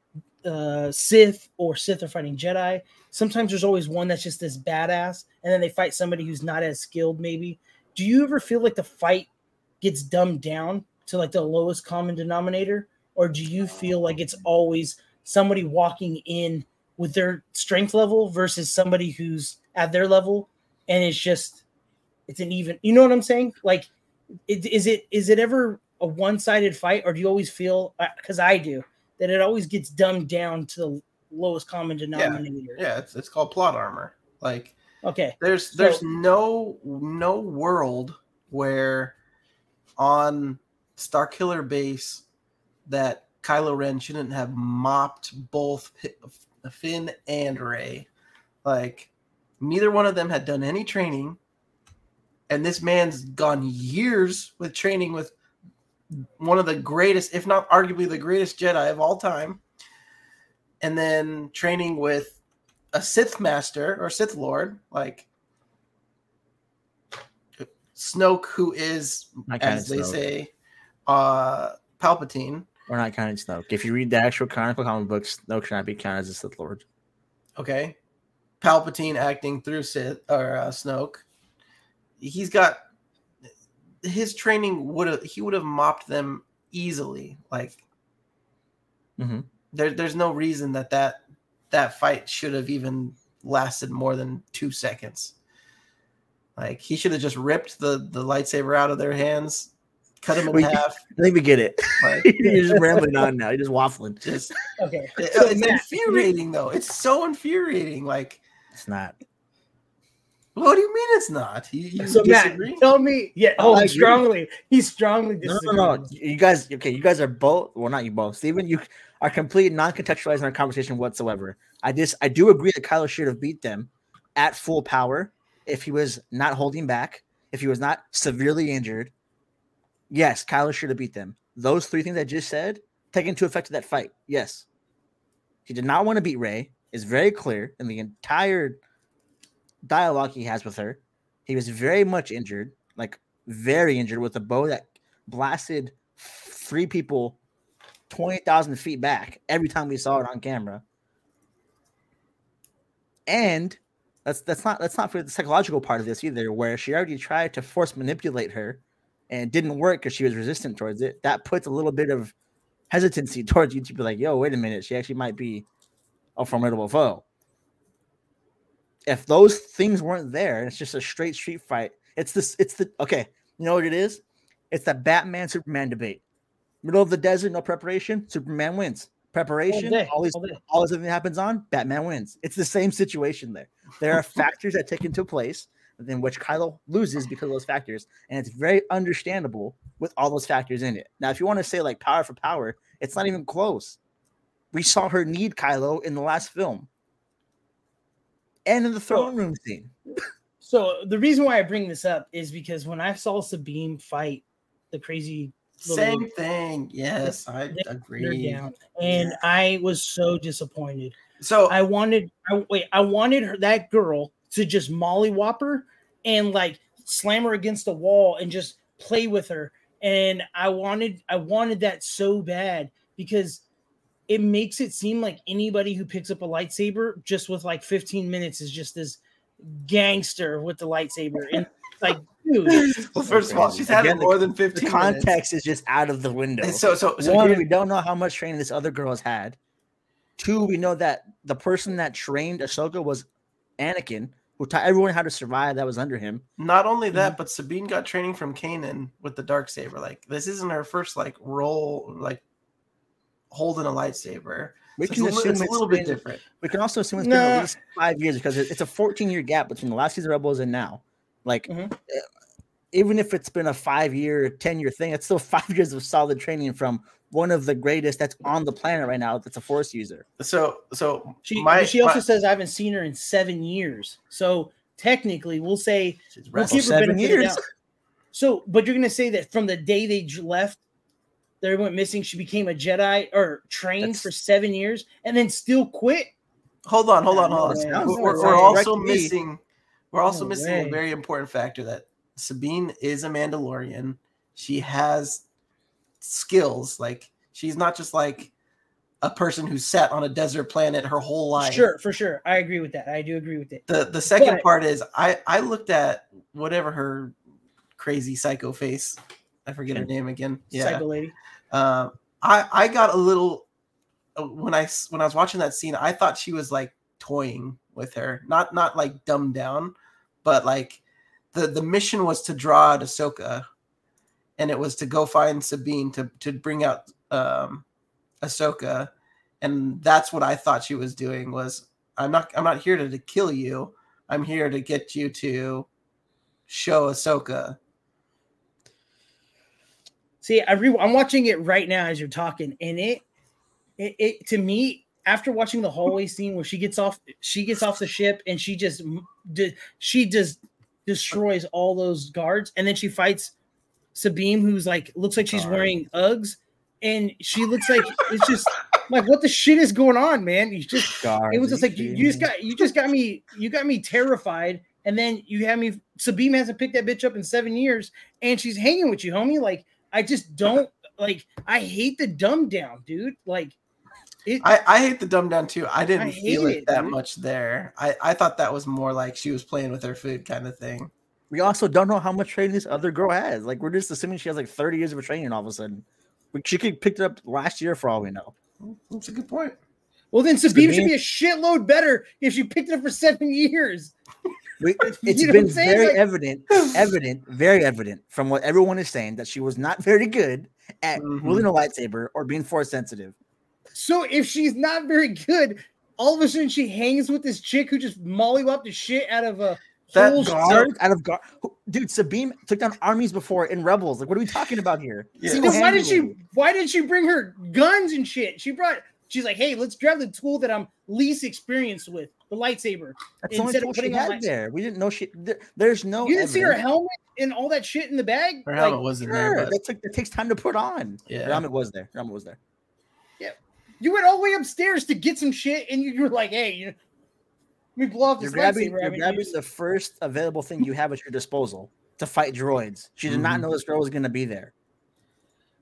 uh, Sith or Sith are fighting Jedi, sometimes there's always one that's just this badass, and then they fight somebody who's not as skilled, maybe. Do you ever feel like the fight gets dumbed down to like the lowest common denominator, or do you feel like it's always somebody walking in with their strength level versus somebody who's at their level, and it's just it's an even. You know what I'm saying? Like, it, is it is it ever a one-sided fight, or do you always feel? Uh, because I do that it always gets dumbed down to the lowest common denominator. yeah it's, it's called plot armor like Okay. there's So- there's no no world where on starkiller base that kylo ren shouldn't have mopped both finn and rey like neither one of them had done any training and this man's gone years with training with one of the greatest if not arguably the greatest jedi of all time and then training with a sith master or sith lord like snoke who is Not kind of as they Snoke. say uh palpatine We're not counting Snoke. If you read the actual canonical comic books, Snoke should not be counted as a Sith Lord. okay palpatine acting through sith or uh, snoke he's got his training would have he would have mopped them easily like Mhm. there, there's no reason that that that fight should have even lasted more than two seconds like he should have just ripped the the lightsaber out of their hands cut him in We- half I think we get it. like You're just rambling on now. You're just waffling. just Okay. it- So, it's Matt, infuriating though it's so infuriating like It's not. What do you mean it's not you, you So disagree Matt, tell me. Yeah. Oh, I agree. strongly. He strongly disagrees. no, no. You guys, okay, you guys are both. Well, not you both. Steven, you are completely non-contextualizing our conversation whatsoever. I just, I do agree that Kylo should have beat them at full power if he was not holding back, if he was not severely injured. Yes, Kylo should have beat them. Those three things I just said take into effect of that fight. Yes, he did not want to beat Rey. Is very clear in the entire dialogue he has with her. He was very much injured, like very injured, with a bow that blasted three people 20,000 feet back every time we saw it on camera. And that's that's not that's not for the psychological part of this either, where she already tried to force manipulate her and it didn't work because she was resistant towards it. That puts a little bit of hesitancy towards you to be like, yo, wait a minute, she actually might be a formidable foe. If those things weren't there, and it's just a straight street fight. It's this, it's the okay, you know what it is? It's the Batman Superman debate. Middle of the desert, no preparation, Superman wins. Preparation, day, all these all all this everything happens on, Batman wins. It's the same situation there. There are factors that take into place, in which Kylo loses because of those factors, and it's very understandable with all those factors in it. Now, if you want to say like power for power, it's not even close. We saw her need Kylo in the last film, and in the throne room scene. So the reason why I bring this up is because when I saw Sabine fight the crazy little Same thing. Yes, I agree. down, and I was so disappointed. So I wanted, I wait, I wanted her that girl to just mollywop her and like slam her against the wall and just play with her. And I wanted, I wanted that so bad because it makes it seem like anybody who picks up a lightsaber just with like 15 minutes is just this gangster with the lightsaber. And like, dude, well, first of all, she's had it Again, the- more than The 15 context minutes. is just out of the window. And so so so One, here- we don't know how much training this other girl has had. Two, we know that the person that trained Ahsoka was Anakin, who taught everyone how to survive that was under him. not only that, Mm-hmm. but Sabine got training from Kanan with the dark saber. Like this isn't her first like role like holding a lightsaber. We So can it's, a, li- assume it's a little been, bit different. We can also assume it's been at least five years because it's a 14 year gap between the last season of Rebels and now. Like, Mhm. uh, even if it's been a five year, 10 year thing, it's still five years of solid training from one of the greatest that's on the planet right now. That's a Force user. So so she, my, she also my- says I haven't seen her in seven years. So technically, we'll say she's We'll wrestled. give her seven benefit of years. So, but you're gonna say that from the day they left, they went missing. She became a Jedi or trained That's- for seven years and then still quit. Hold on, hold on, hold on. Sounds- We're, we're, we're also to me. missing. We're also No missing a very important factor that Sabine is a Mandalorian. She has skills. Like she's not just like a person who sat on a desert planet her whole life. Sure, for sure. I agree with that. I do agree with it. The the second But- part is I I looked at whatever her crazy psycho face. I forget her name again. Yeah. Psycho lady. Um, I I got a little uh, when I when I was watching that scene, I thought she was like toying with her, not not like dumbed down, but like the the mission was to draw out Ahsoka, and it was to go find Sabine to to bring out um Ahsoka, and that's what I thought she was doing. Was I'm not I'm not here to, to kill you. I'm here to get you to show Ahsoka. See, I re- I'm watching it right now as you're talking, and it, it, it to me after watching the hallway scene where she gets off, she gets off the ship and she just, she just destroys all those guards, and then she fights Sabine, who's like looks like she's wearing Uggs, and she looks like it's just like what the shit is going on, man? You just it was just like you, you just got you just got me you got me terrified and then you have me Sabine hasn't picked that bitch up in seven years and she's hanging with you homie like I just don't like I hate the dumb down dude like it I, I hate the dumb down too. I didn't I feel it it, that dude. much there. I, I thought that was more like she was playing with her food kind of thing. We also don't know how much training this other girl has. Like, we're just assuming she has like 30 years of training all of a sudden. We- She could picked it up last year for all we know. That's a good point. well then Sabine should be a shitload better if she picked it up for seven years We, it's You know been very Like- evident, evident, very evident from what everyone is saying that she was not very good at Mhm. wielding a lightsaber or being force sensitive. so if she's not very good all of a sudden she hangs with this chick who just mollywopped the shit out of a That whole guard- out of guard, dude. Sabine took down armies before in Rebels. Like, what are we talking about here? Yeah. Why did she why did she bring her guns and shit? She brought she's like, hey, let's grab the tool that I'm least experienced with, the lightsaber. That's the only instead of tool she putting on had there. We didn't know she. There, there's no. you didn't see her helmet and all that shit in the bag? Her Like, helmet wasn't Sure, there, but that, took, that takes time to put on. Yeah. Her helmet was there. Her helmet was there. Yeah, you went all the way upstairs to get some shit, and you, you were like, hey, you let me blow off You're this grabbing, lightsaber. You're grabbing used." the first available thing you have at your disposal to fight droids. She did not Mhm. know this girl was going to be there.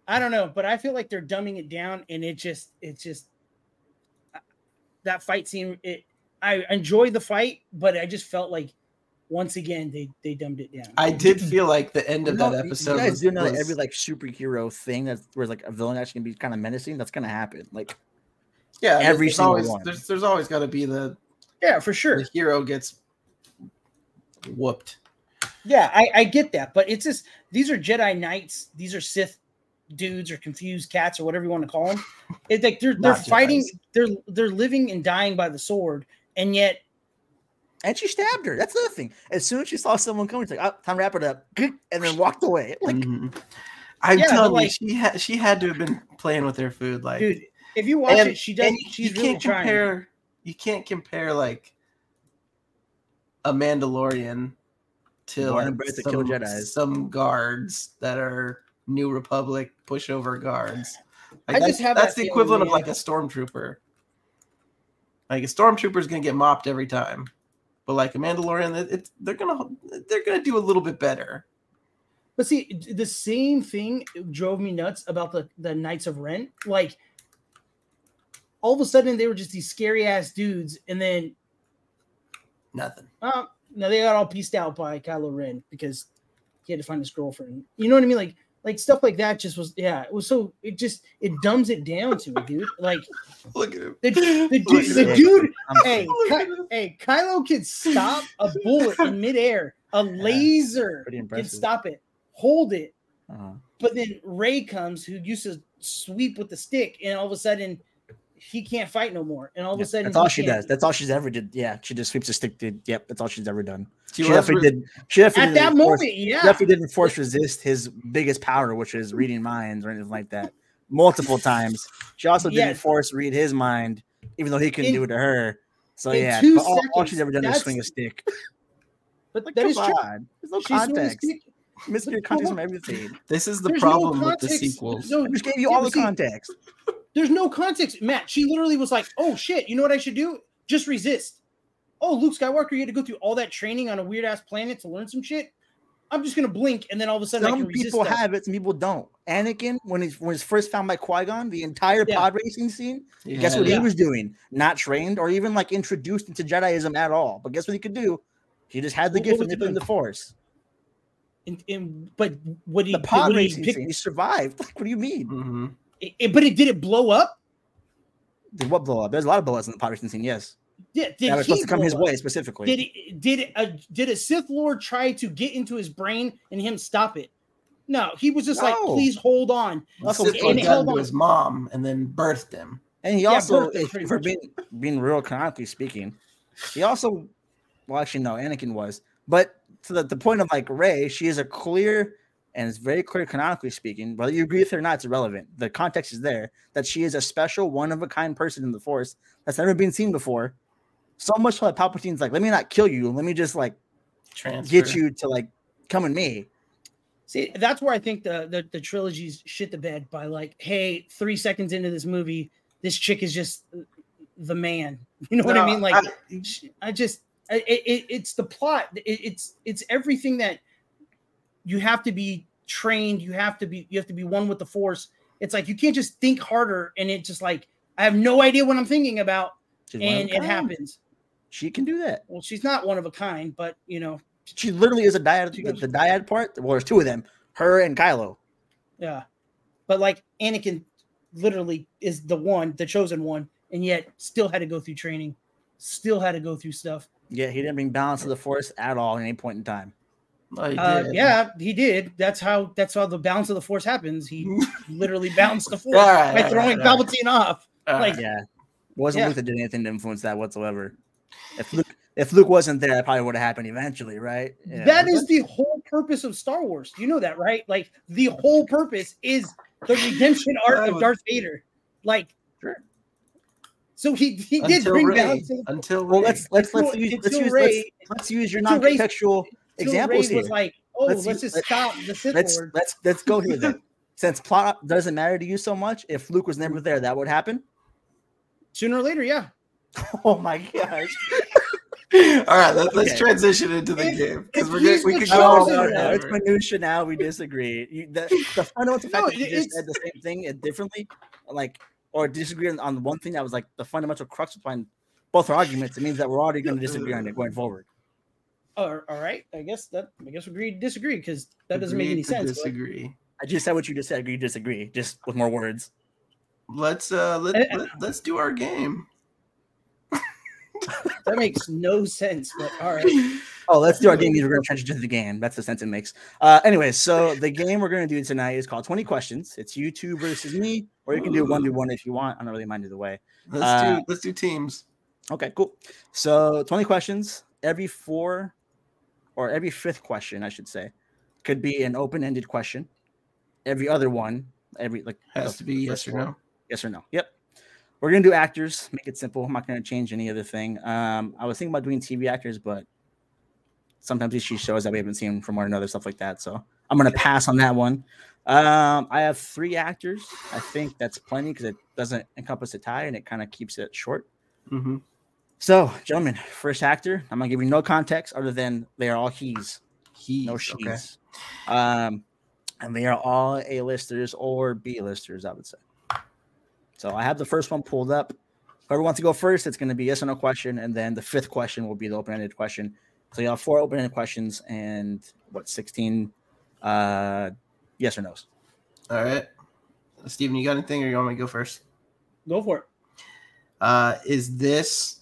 I don't know, but I feel like they're dumbing it down, and it just it just that fight scene. It I enjoyed the fight, but I just felt like once again they they dumbed it down. I did feel like the end of You that you- episode. You guys was- do know that was- every like superhero thing that's where like a villain actually can be kind of menacing. That's going to happen. Like yeah, every there's single always, one. There's there's always got to be the yeah, for sure. the hero gets whooped. Yeah, I, I get that, but it's just these are Jedi Knights, these are Sith dudes or confused cats or whatever you want to call them. It's like they're they're Not fighting, Jedis. they're they're living and dying by the sword, and yet And she stabbed her. That's the other thing. As soon as she saw someone coming, she's like, oh, time to wrap it up. And then walked away. Like, Mhm. I'm Yeah, telling like- you, she had she had to have been playing with her food, like dude, if you watch and- it, she does. and She's you really can't trying. compare. You can't compare like a Mandalorian to, like, some, kill some guards that are New Republic pushover guards. I that's, just have that's that the equivalent of like a stormtrooper. Like a stormtrooper is gonna get mopped every time, but like a Mandalorian, it, it's they're gonna they're gonna do a little bit better. But see, the same thing drove me nuts about the the Knights of Ren. Like, all of a sudden they were just these scary ass dudes, and then Nothing. uh, no, they got all pieced out by Kylo Ren because he had to find his girlfriend. You know what I mean? Like, like stuff like that just was yeah. It was so it just it dumbs it down to it, dude. Like Look at him. the, the, Look dude, the it. dude hey, Ky- hey, Kylo can stop a bullet in midair. A laser pretty can stop it, hold it. Uh-huh. But then Rey comes, who used to sweep with the stick, and all of a sudden he can't fight no more. And all of a sudden, that's all she can't- does. That's all she's ever did. Yeah, she just sweeps a stick. Did yep, that's all she's ever done. She She, definitely re- did. She definitely At that didn't force- moment, yeah. definitely didn't force resist his biggest power, which is reading minds or anything like that. Multiple times. She also Yeah. didn't force read his mind, even though he couldn't In- do it to her. So yeah, two but all, all she's ever done is swing a stick. But Like, that come true. on. There's no She's context. stick- Missing your context from everything. This is the There's no problem with the sequels. No, I just gave you all the context. There's no context, Matt. She literally was like, "Oh shit, you know what I should do? Just resist." Oh, Luke Skywalker, you had to go through all that training on a weird ass planet to learn some shit. I'm just gonna blink, and then all of a sudden I Some can people that. have it, some people don't. Anakin, when he's when he's first found by Qui Gon, the entire Yeah. pod racing scene, Yeah. guess what Yeah. he was doing? Not trained or even like introduced into Jediism at all. But guess what he could do? He just had the What- gift of was he manipulating doing? the Force. And, and but what he The pod what he racing pick- scene, he survived. Like, what do you mean? Mhm. It- it- but it did it blow up? Did what blow up? There's a lot of blow ups in the pod racing scene. Yes, Yeah, did that was supposed to come his up? way specifically. Did it, did a did a Sith Lord try to get into his brain and him stop it? No, he was just like, please hold on. Also, Sith and Lord got held into on. his mom and then birthed him. And he Yeah, also, birthday, if, pretty if we're much. being being real canonically speaking, he also, well, actually, no, Anakin was, but to the, the point of like Rey, she is a clear and it's very clear canonically speaking. Whether you agree with it or not, it's irrelevant. The context is there that she is a special, one of a kind person in the Force that's never been seen before. So much so that Palpatine's like, let me not kill you, let me just like Transfer. get you to like come in me. See, that's where I think the, the the trilogies shit the bed by like, hey, three seconds into this movie, this chick is just the man. You know what I mean? Like, I- I just it, it, it's the plot. It, it's it's everything that you have to be trained. You have to be you have to be one with the force. It's like you can't just think harder and it just like I have no idea what I'm thinking about She's and it happens. She can do that. Well, she's not one of a kind, but you know, She literally is a dyad. The, the dyad part. Well, there's two of them, her and Kylo. yeah. But like Anakin literally is the one, the chosen one, and yet still had to go through training, still had to go through stuff. Yeah, he didn't bring balance to the Force at all at any point in time. Uh, yeah, he did. That's how that's how the balance of the force happens. He literally balanced the force All right, by throwing right, all right. Palpatine off. All like- Yeah, wasn't Yeah. Luke that did anything to influence that whatsoever. If Luke, if Luke wasn't there, that probably would have happened eventually, right? Yeah. That is the whole purpose of Star Wars. You know that, right? Like the whole purpose is the redemption arc of Darth Vader. Like, Sure. so he he did until bring Rey. balance. To the, Until well. Rey. Let's let's let's Until- use let's use Ray- let's, let's use your non-contextual till examples here. was like, oh, Let's let's, use- just stop the Sith Let's Lord. let's let's go here then. Since plot doesn't matter to you so much, if Luke was never there, that would happen. Sooner or later, yeah. Oh my gosh! All right, let, let's Okay. transition into the If- game because we're gonna, we the could go all no, no, it's minutia now. We disagree. You, the, the fundamental fact No, that you just said the same thing differently, like, or disagree on, on one thing that was like the fundamental crux behind both our arguments, it means that we're already going to disagree on it going forward. All all right. I guess that I guess we agree disagree because that doesn't make any to sense. but- Disagree. I just said what you just said. Agree, disagree, just with more words. Let's uh let, Eh, let, let's do our game. That makes no sense. But all right. Oh, let's do our game. We're going to transition to the game. That's the sense it makes. Uh, anyways, so the game we're going to do tonight is called 20 Questions. It's you two versus me, or you can do one to one if you want. I don't really mind either way. Let's Uh, do let's do teams. Okay, cool. So 20 questions. Every four or every fifth question, I should say, could be an open-ended question. Every other one, every like Has the to be yes or four, no. Yes or no. Yep. We're gonna do actors, make it simple. I'm not gonna change any other thing. Um, I was thinking about doing TV actors, but sometimes these shows that we haven't seen from one another, stuff like that. So I'm gonna pass on that one. Um, I have three actors. I think that's plenty because it doesn't encompass a tie and it kind of keeps it short. Mm-hmm. So, gentlemen, first actor. I'm gonna give you no context other than they are all he's, He no she's. Um, and they are all A-listers or B-listers, I would say. So I have the first one pulled up. Whoever wants to go first, it's going to be yes or no question, and then the fifth question will be the open-ended question. So you have four open-ended questions and what sixteen uh, yes or no's. All right, Steven, you got anything, or you want me to go first? Go for it. Uh, is this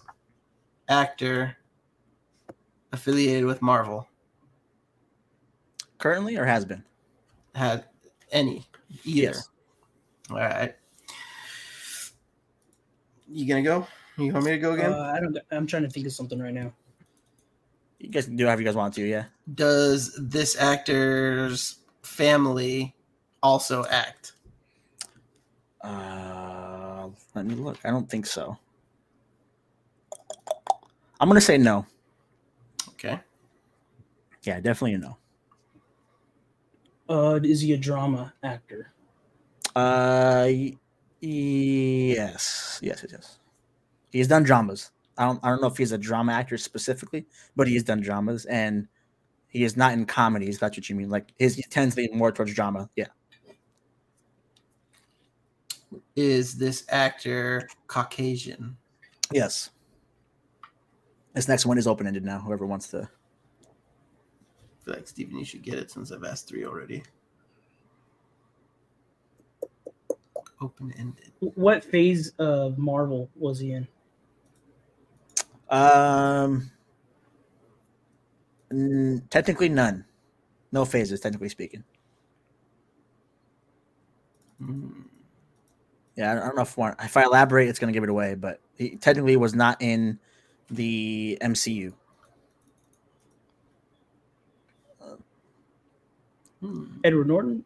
actor affiliated with Marvel? Currently or has been? Had any? Either. Yes. All right. You gonna go? You want me to go again? Uh, I don't. I'm trying to think of something right now. You guys do whatever you guys want to. Yeah. Does this actor's family also act? Uh, let me look. I don't think so. I'm gonna say no. Okay. Yeah, definitely a no. Uh, is he a drama actor? Uh, y- yes, yes, yes, yes. He's done dramas. I don't, I don't know if he's a drama actor specifically, but he's done dramas, and he is not in comedies. If that's what you mean. Like his he tends to be more towards drama. Yeah. Is this actor Caucasian? Yes. This next one is open ended now. Whoever wants to. I feel like Steven, you should get it since I've asked three already. Open ended. What phase of Marvel was he in? Um. n- technically, none. No phases, technically speaking. Hmm. Yeah, I don't know if one, if I elaborate, it's going to give it away. But he technically was not in the MCU. Hmm. Edward Norton.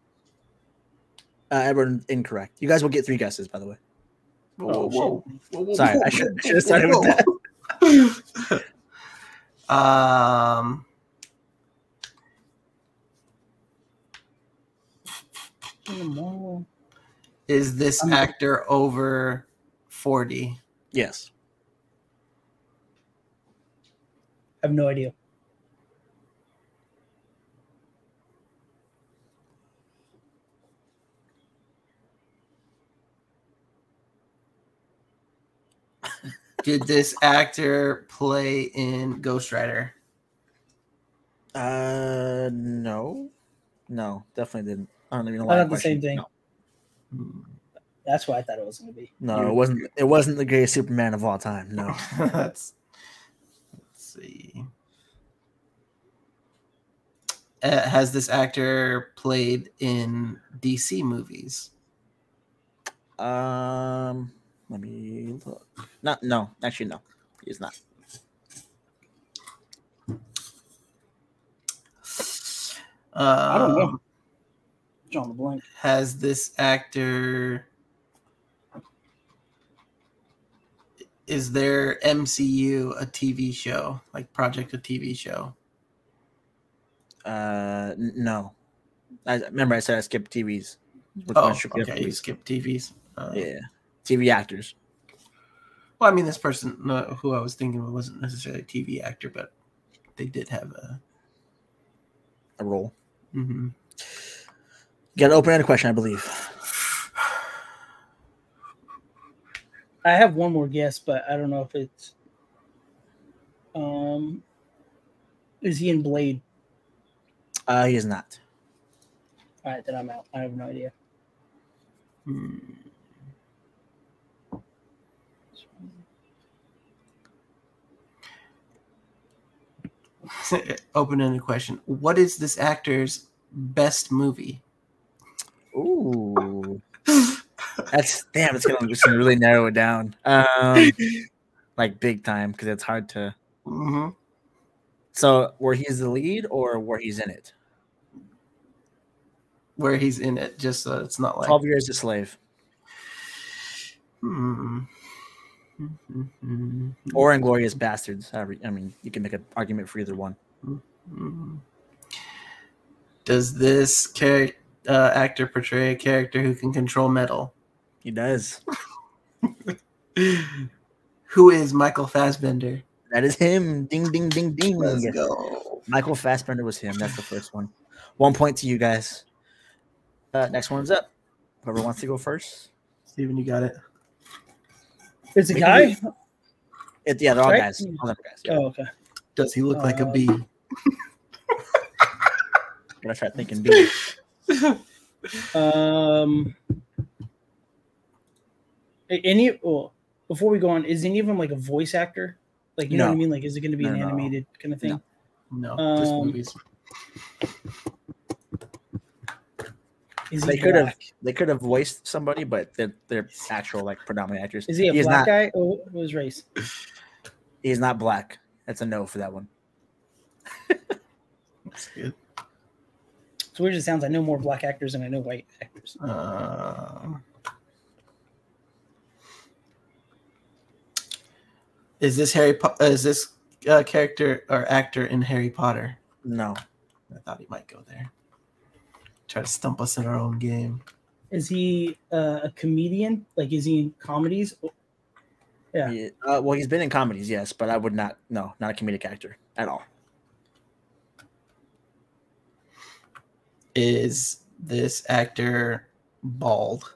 Uh, Edward, incorrect. You guys will get three guesses, by the way. Whoa, Oh, whoa, whoa, whoa, Sorry, whoa, I should- I should have started with whoa. um, In the Marvel. is this actor over forty? Yes. I have no idea. Did this actor play in Ghost Rider? Uh, no, no, definitely didn't. I don't even know I thought that the same thing. No. That's what I thought it was going to be. no, it wasn't. It wasn't the greatest Superman of all time. No. let's, let's see. Uh, has this actor played in DC movies? Um, let me look. Not no, actually no, he's not. I don't know. John the blank. Has this actor? Is their MCU a TV show, like Project a TV show? Uh, n- no. I remember I said I skipped TVs. Oh, okay. You TVs. skip TVs. Uh, Yeah, TV actors. Well, I mean, this person no, who I was thinking of wasn't necessarily a TV actor, but they did have a. A role. mhm. You got an open-ended question, I believe. I have one more guess, but I don't know if it's. Um, is he in Blade? Uh, he is not. All right, then I'm out. I have no idea. Hmm. Open-ended question: What is this actor's best movie? Ooh, that's damn. It's gonna just really narrow it down. Um, like big time because it's hard to. hmm So where he's the lead or where he's in it? Where he's in it, just so it's not like. Twelve Years a Slave Hmm. Mhm. or Inglourious Basterds. I mean, you can make an argument for either one. Hmm. Does this char- uh, actor portray a character who can control metal? He does. Who is Michael Fassbender? That is him. Ding, ding, ding, ding. Let's go. Michael Fassbender was him. That's the first one. One point to you guys. Uh, next one's up. Whoever wants to go first. Steven, you got it. It's a Maybe guy. It, yeah, they're all Right? guys. All guys. Yeah. Oh, okay. Does he look like a Uh, bee? Gotta start thinking. bee. Um, a- any well, before we go on, is any of them like a voice actor? Like you know what I mean? Like, is it going to be No, an no. animated kind of thing? No. No, just Um, movies. Is They he could have. They could have voiced somebody, but they're they're actual like predominant actors. Is he a is black not. guy? Oh, what was race? He's not black. That's a no for that one. That's good. It's weird. It sounds. I know more black actors than I know white actors. Um, is this Harry? Po- uh, is this uh, character or actor in Harry Potter? No. I thought he might go there. Try to stump us in our own game. Is he uh, a comedian? Like, is he in comedies? Yeah. He- uh, well, he's been in comedies, yes, but I would not. No, not a comedic actor at all. Is this actor bald?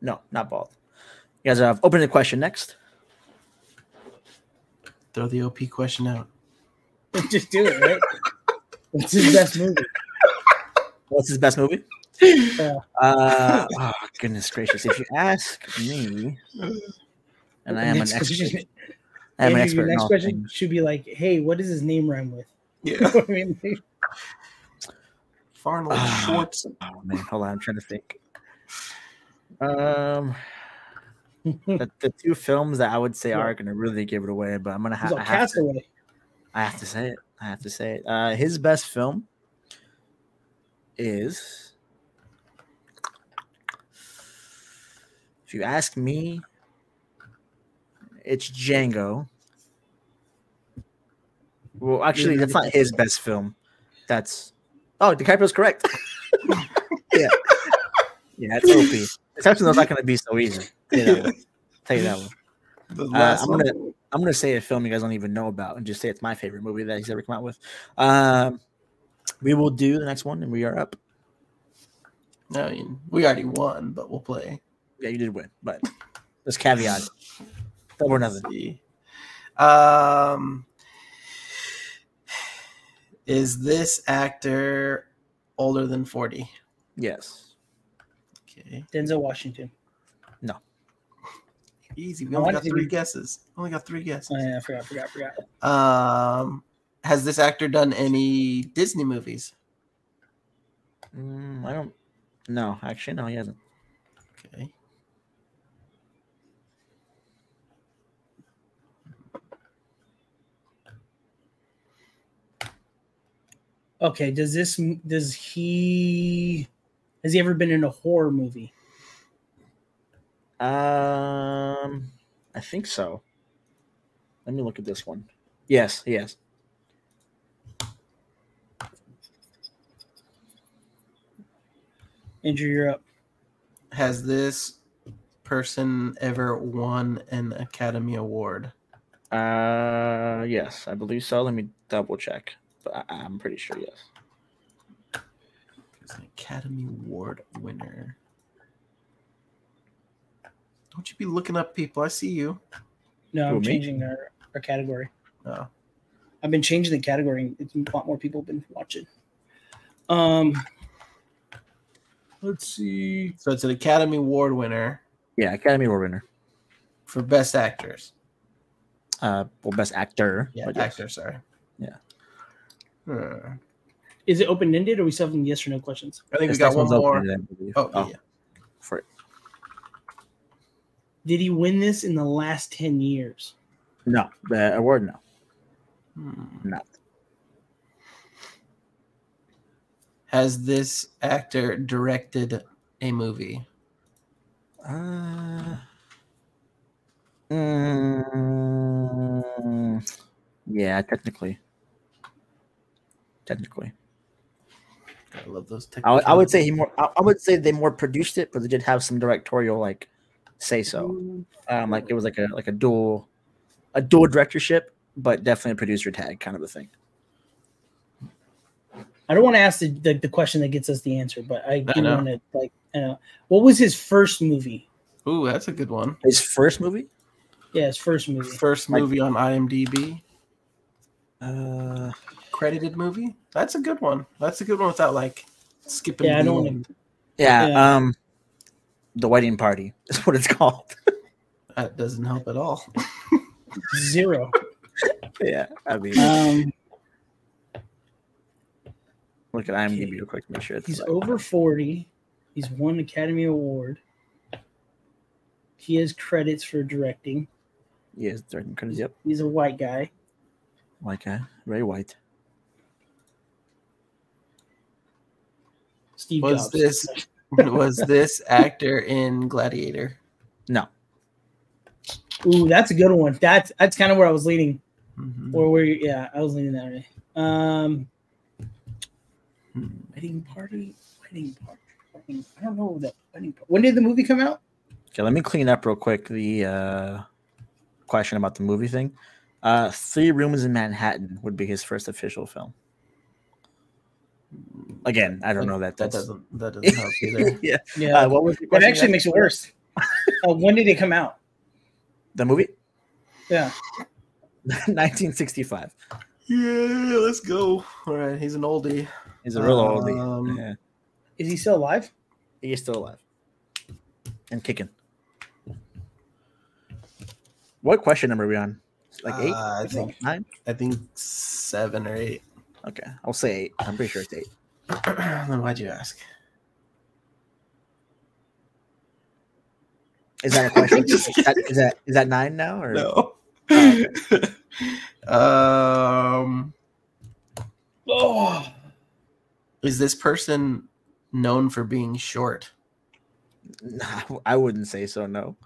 No, not bald. You guys have opened the question next. Throw the OP question out. Just do it, right? What's his best movie? What's his best movie? Uh, Uh, oh, goodness gracious! If you ask me, and I am an next expert, question- I am an expert your next question things. should be like, "Hey, what does his name rhyme with?" Yeah. what I mean? Farnold Ah. Schwartz. Oh man, hold on, I'm trying to think. Um, the, the two films that I would say are going to really give it away, but I'm He's have, on I have to, Castaway. I have to say it. I have to say it. Uh, his best film is, if you ask me, it's Django. Well, actually, that's not his best film. That's oh, DiCaprio's correct. yeah, yeah, it's OP. Exceptional's not going to be so easy. Tell you that one. Tell you that one. Uh, I'm gonna I'm gonna say a film you guys don't even know about and just say it's my favorite movie that he's ever come out with. Um, we will do the next one and we are up. I mean, we already won, but we'll play. Yeah, you did win, but let's caveat. Double or nothing. Um, is this actor older than 40? Yes. Okay. Denzel Washington. No. Easy. We I only got three be- guesses. Only got three guesses. Oh, yeah, I forgot, forgot, forgot. Um, has this actor done any Disney movies? Mm, I don't. No, actually, no, he hasn't. Okay. Okay, does this does he has he ever been in a horror movie? Um, I think so. Let me look at this one. Yes, yes. Andrew, you're up. Has this person ever won an Academy Award? Uh, yes, I believe so. Let me double check, but I, I'm pretty sure yes. He's an Academy Award winner. Don't you be looking up people? I see you. No, Who, I'm me? changing our, our category. Oh. I've been changing the category. It's a lot more people have been watching. Um, let's see. So it's an Academy Award winner Yeah, Academy Award winner. for Best Actors. Uh, well, best actor. Yeah, but yes. actor. Sorry. Yeah. Hmm. Is it open ended or we still have yes or no questions? I think This we got one more. open-ended, I believe. Oh, yeah. for it. Did he win this in the last 10 years? No, the award. No, Hmm. not. Has this actor directed a movie? Uh, mm, yeah, technically. technically. I love those. I would- I would say he more. I I would say they more produced it, but they did have some directorial like say so. Um, like it was like a like a dual, a dual directorship, but definitely a producer tag kind of a thing. I don't want to ask the, the, the question that gets us the answer, but I I do know. want to like. Uh, what was his first movie? Ooh, that's a good one. His first movie. Yeah, his first movie. First Like- movie on IMDb. Uh, Credited movie. That's a good one. That's a good one without like skipping. Yeah, I don't end. yeah, Yeah. Um, the wedding party is what it's called. That doesn't help at all. Zero. yeah, I mean, Um, look at IMDb real quick to make sure it's he's right. over forty. He's won an Academy Award. He has credits for directing. Yes, directing credits. Yep, He's a white guy. white guy, very white. Steve Was Jobs. this was this actor in Gladiator? No, Ooh, that's a good one. That's that's kind of where I was leaning. Mhm. Or where? you- Yeah, I was leaning that way. Um, Hmm. wedding party. Wedding party. Wedding, I don't know that wedding. Party. When did the movie come out? okay. Let me clean up real quick the uh, question about the movie thing. Uh, Three Rooms in Manhattan would be his first official film. Again, I don't know that. That doesn't that doesn't help either. yeah. Yeah, Uh, what was the that question actually makes it worse. uh, when did it come out? The movie, Yeah, 1965. yeah, let's go. All right, he's an oldie. He's a real Um, oldie. Yeah. is he still alive? He's still alive and kicking. What question number are we on? Like eight, Uh, I think nine? I think seven or eight. Okay, I'll say eight. I'm pretty sure it's eight. then why'd you ask? Is that a question? Is, that, is that is that nine now or No. Oh, um, Oh, is this person known for being short? No, I wouldn't say so. No.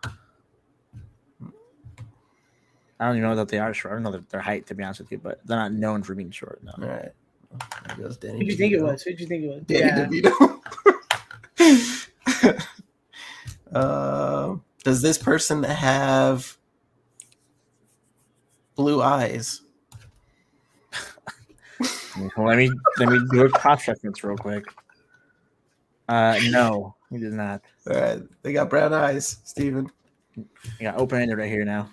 I don't even know that they are short. I don't know their, their height, to be honest with you, but they're not known for being short. No. All right. There goes Danny. who do you think it was? Who do you think it was? Danny DeVito. uh, does this person have blue eyes? Let me let me do a cross reference real quick. Uh, no, he does not. All right, they got brown eyes, Steven. You got open ended right here now.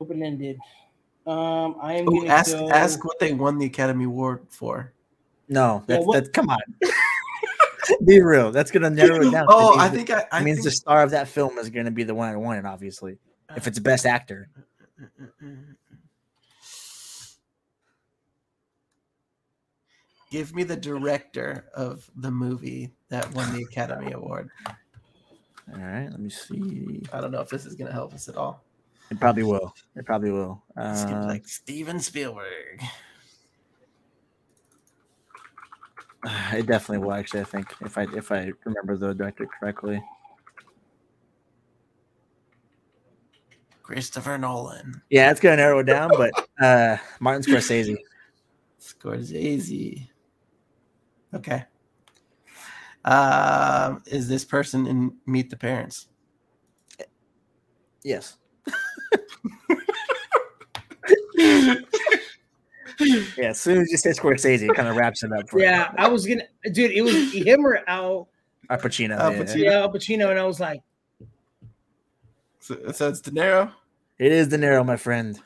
Open ended. Um, I am Ooh, ask go. ask what they won the Academy Award for. No, that's what- that's come on. Be real. That's gonna narrow it down. Oh, I think I, I it means think, the star of that film is gonna be the one that won it. Obviously, if it's best actor. Give me the director of the movie that won the Academy Award. All right, let me see. I don't know if this is going to help us at all. It probably will. It probably will. Uh, like Steven Spielberg. it definitely will. Actually, I think if I if I remember the director correctly. Christopher Nolan. Yeah, it's gonna narrow it down, but uh, Martin Scorsese. Scorsese. Okay. Um, is this person in Meet the Parents? Yes. yeah, as soon as you say Scorsese, it kind of wraps it up for you. Yeah, I was gonna, dude. It was him or Al. Al Pacino. Al. Pacino. Yeah, Al Pacino, and I was like, So, so it's De Niro. It is De Niro, my friend.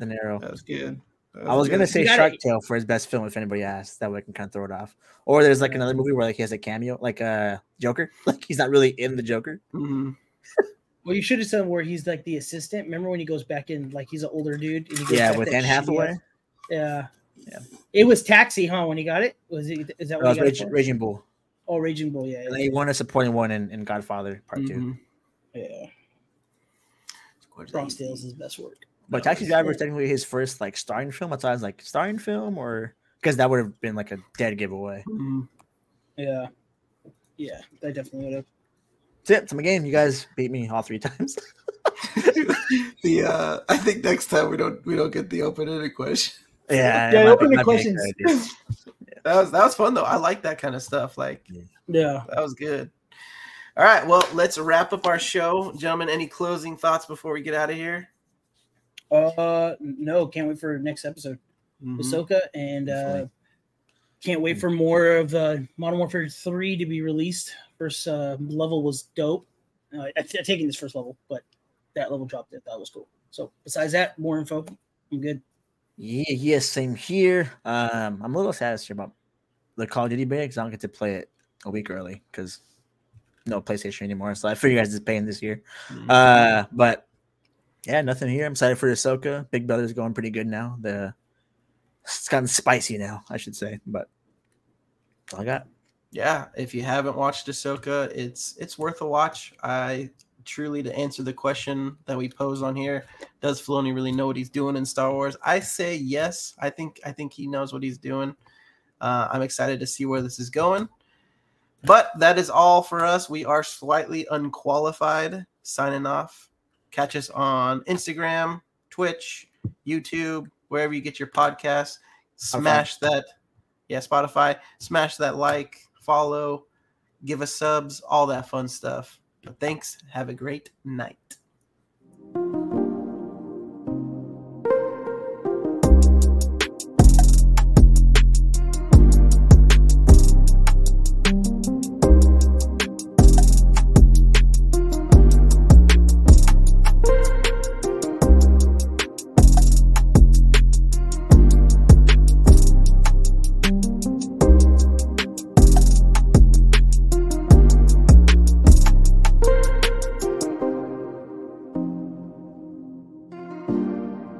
De Niro. De That was good. That I was gonna say gotta- Shark Tale for his best film if anybody asks. That way I can kind of throw it off. Or there's like another movie where like he has a cameo, like uh Joker. Like he's not really in the Joker. Mhm. well, you should have said where he's like the assistant. Remember when he goes back in, like he's an older dude? and he gets Yeah, with Anne Hathaway. Yeah, Yeah. It was Taxi, huh? When he got it, was it? Is that what was he got Raging. Bull. Oh, Raging Bull. Yeah, yeah. he won a supporting one in, in Godfather Part Two. Mhm. yeah. Bronx Tales is his best work. But Taxi Driver is technically his first like starring film. That's why I was like starring film, or because that would have been like a dead giveaway. Mhm. Yeah, yeah. that definitely would have. That's it. It's my game. You guys beat me all three times. the uh, I think next time we don't we don't get the open ended question. yeah, Yeah, open be- the might be a good questions. that was that was fun though. I like that kind of stuff. Like Yeah. that was good. All right, well, let's wrap up our show, gentlemen. Any closing thoughts before we get out of here? Uh, no, can't wait for next episode. Mhm. Ahsoka, and uh, can't wait for more of uh, Modern Warfare Three to be released. First uh, level was dope. Uh, I- I've taken this first level, but that level dropped it. That was cool. So besides that, more info. I'm good. Yeah, yes, same here. Um, I'm a little sad this year about the Call of Duty beta because I don't get to play it a week early because no PlayStation anymore. So I figure you guys is paying this year. Mhm. Uh, but yeah, nothing here. I'm excited for Ahsoka. Big Brother's going pretty good now. The it's gotten spicy now, I should say. But that's all I got. Yeah, if you haven't watched Ahsoka, it's it's worth a watch. I truly to answer the question that we pose on here, does Filoni really know what he's doing in Star Wars? I say yes. I think I think he knows what he's doing. Uh, I'm excited to see where this is going. But that is all for us. We are slightly unqualified. Signing off. Catch us on Instagram, Twitch, YouTube, wherever you get your podcasts. Smash that yeah, Spotify. Smash that like, follow, give us subs, all that fun stuff. But thanks. Have a great night.